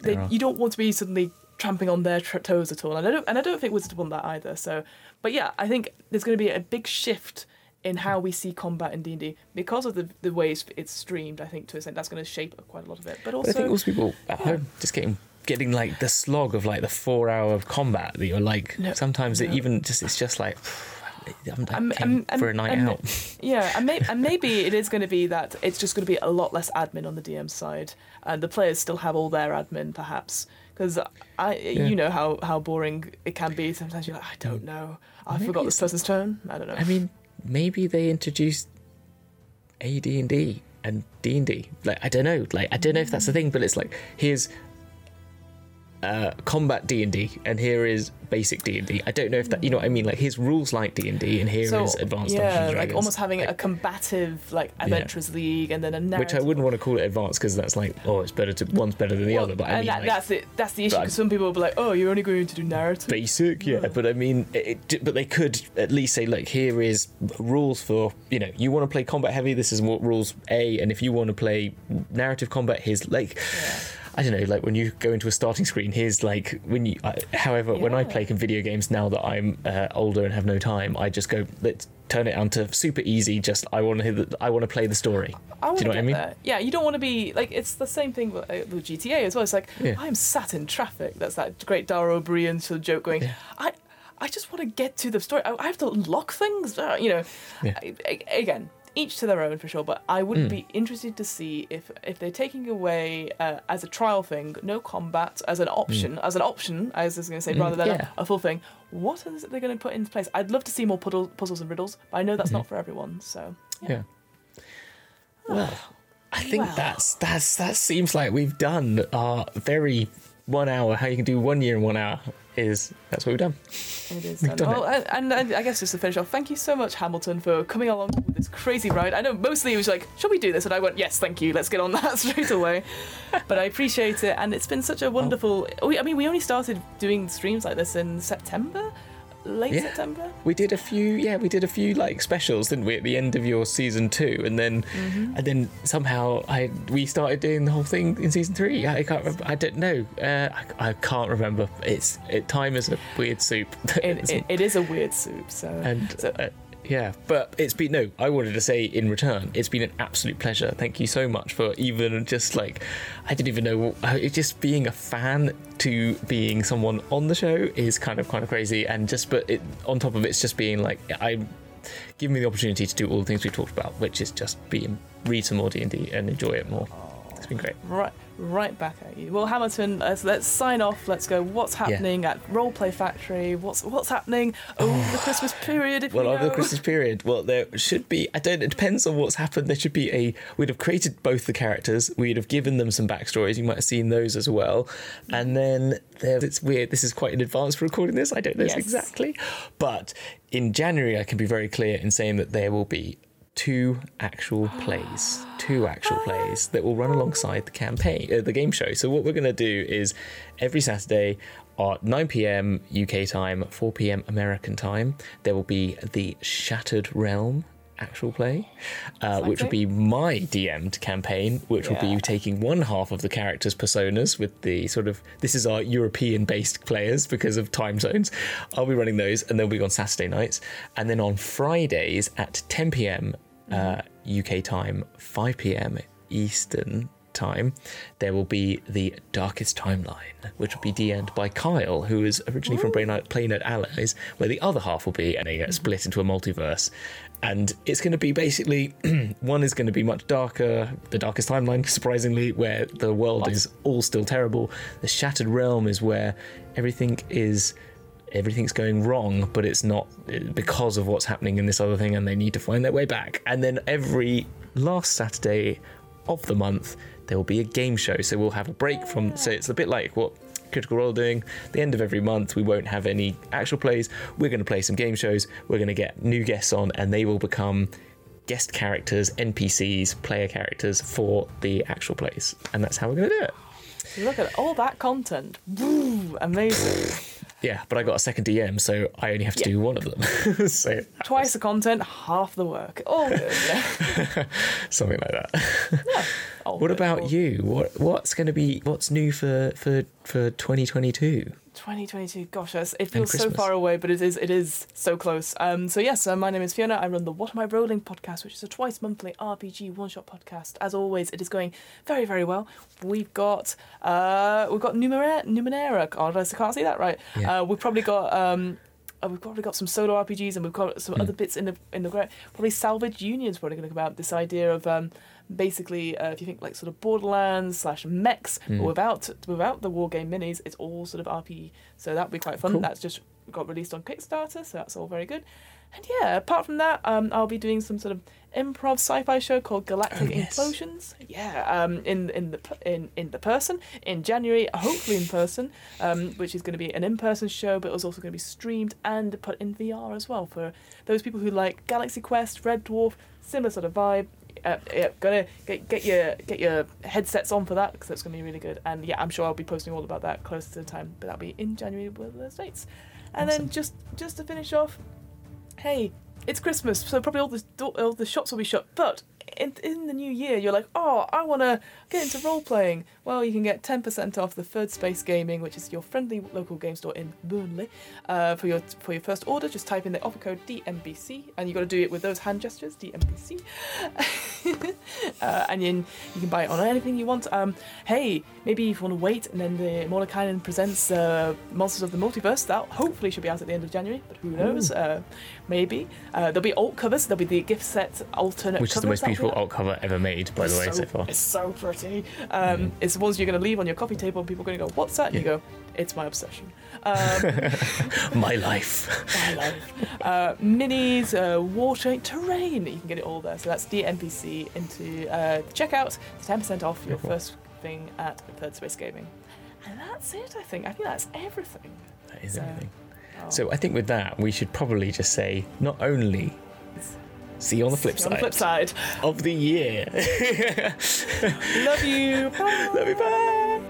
They, you don't want to be suddenly tramping on their tr- toes at all. And I don't and I don't think Wizards want that either. So, but yeah, I think there's going to be a big shift in how we see combat in D and D because of the the ways it's streamed. I think to a extent that's going to shape quite a lot of it. But But also, I think also people at home just getting getting like the slog of like the four hour of combat that you're like No, sometimes it even just it's just like I'm, I'm- I'm- I'm- for a night out. yeah, and, may- and maybe it is going to be that it's just going to be a lot less admin on the DM side, and the players still have all their admin perhaps. Because I, you know how, how boring it can be. Sometimes you're like, I don't mm. know. I Maybe forgot this person's turn. I don't know. I mean, maybe they introduced AD and D and D and D. Like I don't know. Like I don't know if that's the thing, but it's like here's uh, combat D and D, and here is basic D and. I don't know if that you know what I mean. Like here's rules like D and D, and here is so advanced yeah, Dungeons and like almost having Like, a combative like adventurers league, and then a narrative. which I wouldn't want to call it advanced because that's like oh it's better to one's better than the Well, other. But I mean that, like, that's it. That's the issue. Because some people will be like, "Oh, you're only going to do narrative." basic yeah but i mean it, it- but they could at least say look here is rules for you know you want to play combat heavy this is what rules a and if you want to play narrative combat here's like I don't know, like when you go into a starting screen, here's like when you. I, however, when I play video games now that I'm uh, older and have no time, I just go let's turn it down to super easy. Just I want to the, I want to play the story. I want Do you know to what I mean? there. Yeah, you don't want to be like it's the same thing with, uh, with GTA as well. It's like Yeah. I'm sat in traffic. That's that great Dara Ó Briain sort of joke going. Yeah. I I just want to get to the story. I, I have to unlock things. Uh, you know, Yeah. I, I- again. Each to their own for sure, but I would Mm. be interested to see if if they're taking away uh, as a trial thing, no combat as an option, as an option, as I was going to say, Mm, rather than yeah. a, a full thing. What is it they're going to put into place? I'd love to see more puddle, puzzles and riddles, but I know that's not for everyone. So Mm-hmm. Yeah. Well, I think Well. that's that's that seems like we've done our very one hour. How you can do one year in one hour is that's what we've done. It is done. done oh, Well, and, and I guess just to finish off, thank you so much, Hamilton, for coming along with this crazy ride. I know mostly it was like, shall we do this? And I went, yes, thank you. Let's get on that straight away. but I appreciate it, and it's been such a wonderful. We, I mean, we only started doing streams like this in September, late Yeah. September. We did a few, yeah, we did a few like specials, didn't we, at the end of your season two, and then Mm-hmm. and then somehow I we started doing the whole thing in season three. I can't, remember, I don't know, uh, I, I can't remember. It's it, time is a weird soup. It, it, it is a weird soup. So, and so uh, yeah, but it's been no. I wanted to say in return, it's been an absolute pleasure. Thank you so much for even just like I didn't even know. uh, just being a fan to being someone on the show is kind of kind of crazy, and just but it on top of it, it's just being like I. Give me the opportunity to do all the things we talked about, which is just be read some more D and D and enjoy it more. It's been great. right, right back at you. Well, Hamilton, let's, let's sign off. Let's go. What's happening at Roleplay Factory? What's what's happening over the Christmas period? If Well, we over the? Christmas period, well, there should be. I don't. It depends on what's happened. There should be a. We'd have created both the characters. We'd have given them some backstories. You might have seen those as well. And then there. It's weird. This is quite in advance for recording this. I don't know Yes. exactly, but in January, I can be very clear in saying that there will be two actual plays, two actual plays that will run alongside the campaign, uh, the game show. So what we're going to do is every Saturday at 9 p.m. UK time, 4 p.m. American time, there will be the Shattered Realm actual play, uh, which will be my DM'd campaign, which will be you taking one half of the characters' personas with the sort of this is our European based players because of time zones. I'll be running those and they'll be on Saturday nights. And then on Fridays at 10 pm uh, UK time, 5 pm Eastern time, there will be the Darkest Timeline, which will be DM'd by Kyle, who is originally from Playnut, Playnut Allies, where the other half will be, and they get split into a multiverse. And it's going to be basically one is going to be much darker, the darkest timeline, surprisingly, where the world is all still terrible. The Shattered Realm is where everything is everything's going wrong, but it's not uh, because of what's happening in this other thing, and they need to find their way back. And then every last Saturday of the month, there will be a game show. So we'll have a break from. So it's a bit like what Critical Role are doing. The end of every month, we won't have any actual plays. We're going to play some game shows. We're going to get new guests on, and they will become guest characters, NPCs, player characters for the actual plays. And that's how we're going to do it. Look at all that content. Woo, amazing. Yeah, but I got a second DM, so I only have to Yeah. do one of them. so Twice the content, half the work. All good. Something like that. All What good, all about you? What what's going to be what's new for for for 2022? 2022. Gosh, it feels so far away, but it is it is so close. Um, so yes, uh, my name is Fiona. I run the What Am I Rolling podcast, which is a twice monthly RPG one shot podcast. As always, it is going very very well. We've got uh, we've got Numenera. Numenera. God, I can't see that right. Yeah. Uh, we've probably got. Um, uh, we've probably got some solo RPGs and we've got some other bits in the in the probably Salvage Union's probably going to come out. This idea of um, basically uh, if you think like sort of Borderlands slash mechs, but without without the war game minis, it's all sort of RPG. So that would be quite fun. Cool. That's just got released on Kickstarter, so that's all very good. And yeah, apart from that, um, I'll be doing some sort of improv sci-fi show called Galactic Oh, yes. Implosions. Yeah, um, in in the in in the person in January, hopefully in person, um, which is going to be an in-person show, but it was also going to be streamed and put in VR as well for those people who like Galaxy Quest, Red Dwarf, similar sort of vibe. Uh, yeah, gonna get, get your get your headsets on for that because that's gonna be really good. And yeah, I'm sure I'll be posting all about that closer to the time, but that'll be in January with the states. And Awesome. then just just to finish off, hey, it's Christmas, so probably all the all the shops will be shut. But in, in the new year you're like, oh, I want to get into role playing. Well, you can get 10% off the Third Space Gaming, which is your friendly local game store in Burnley. Uh, for your for your first order, just type in the offer code DMBC, and you got to do it with those hand gestures, DMBC. uh, and then you can buy it on anything you want. Um, hey, maybe if you want to wait, and then the Mordenkainen presents uh, Monsters of the Multiverse. That hopefully should be out at the end of January, but who knows? Uh, maybe uh, there'll be alt covers. There'll be the gift set alternate. Which is the covers most beautiful alt cover ever made, by the way, so far. It's so pretty. Um, It's the ones you're going to leave on your coffee table, and people are going to go, "What's that?" And you go, "It's my obsession." Um, My life. my life. Uh, minis, uh, water, terrain. You can get it all there. So that's DMBC into uh, checkout. It's ten percent off your Cool. first thing at Third Space Gaming. And that's it. I think. I think that's everything. That is So- everything. Oh. So I think with that, we should probably just say not only see you on the flip on side the flip side, of the year. love you. Bye. Love you, bye.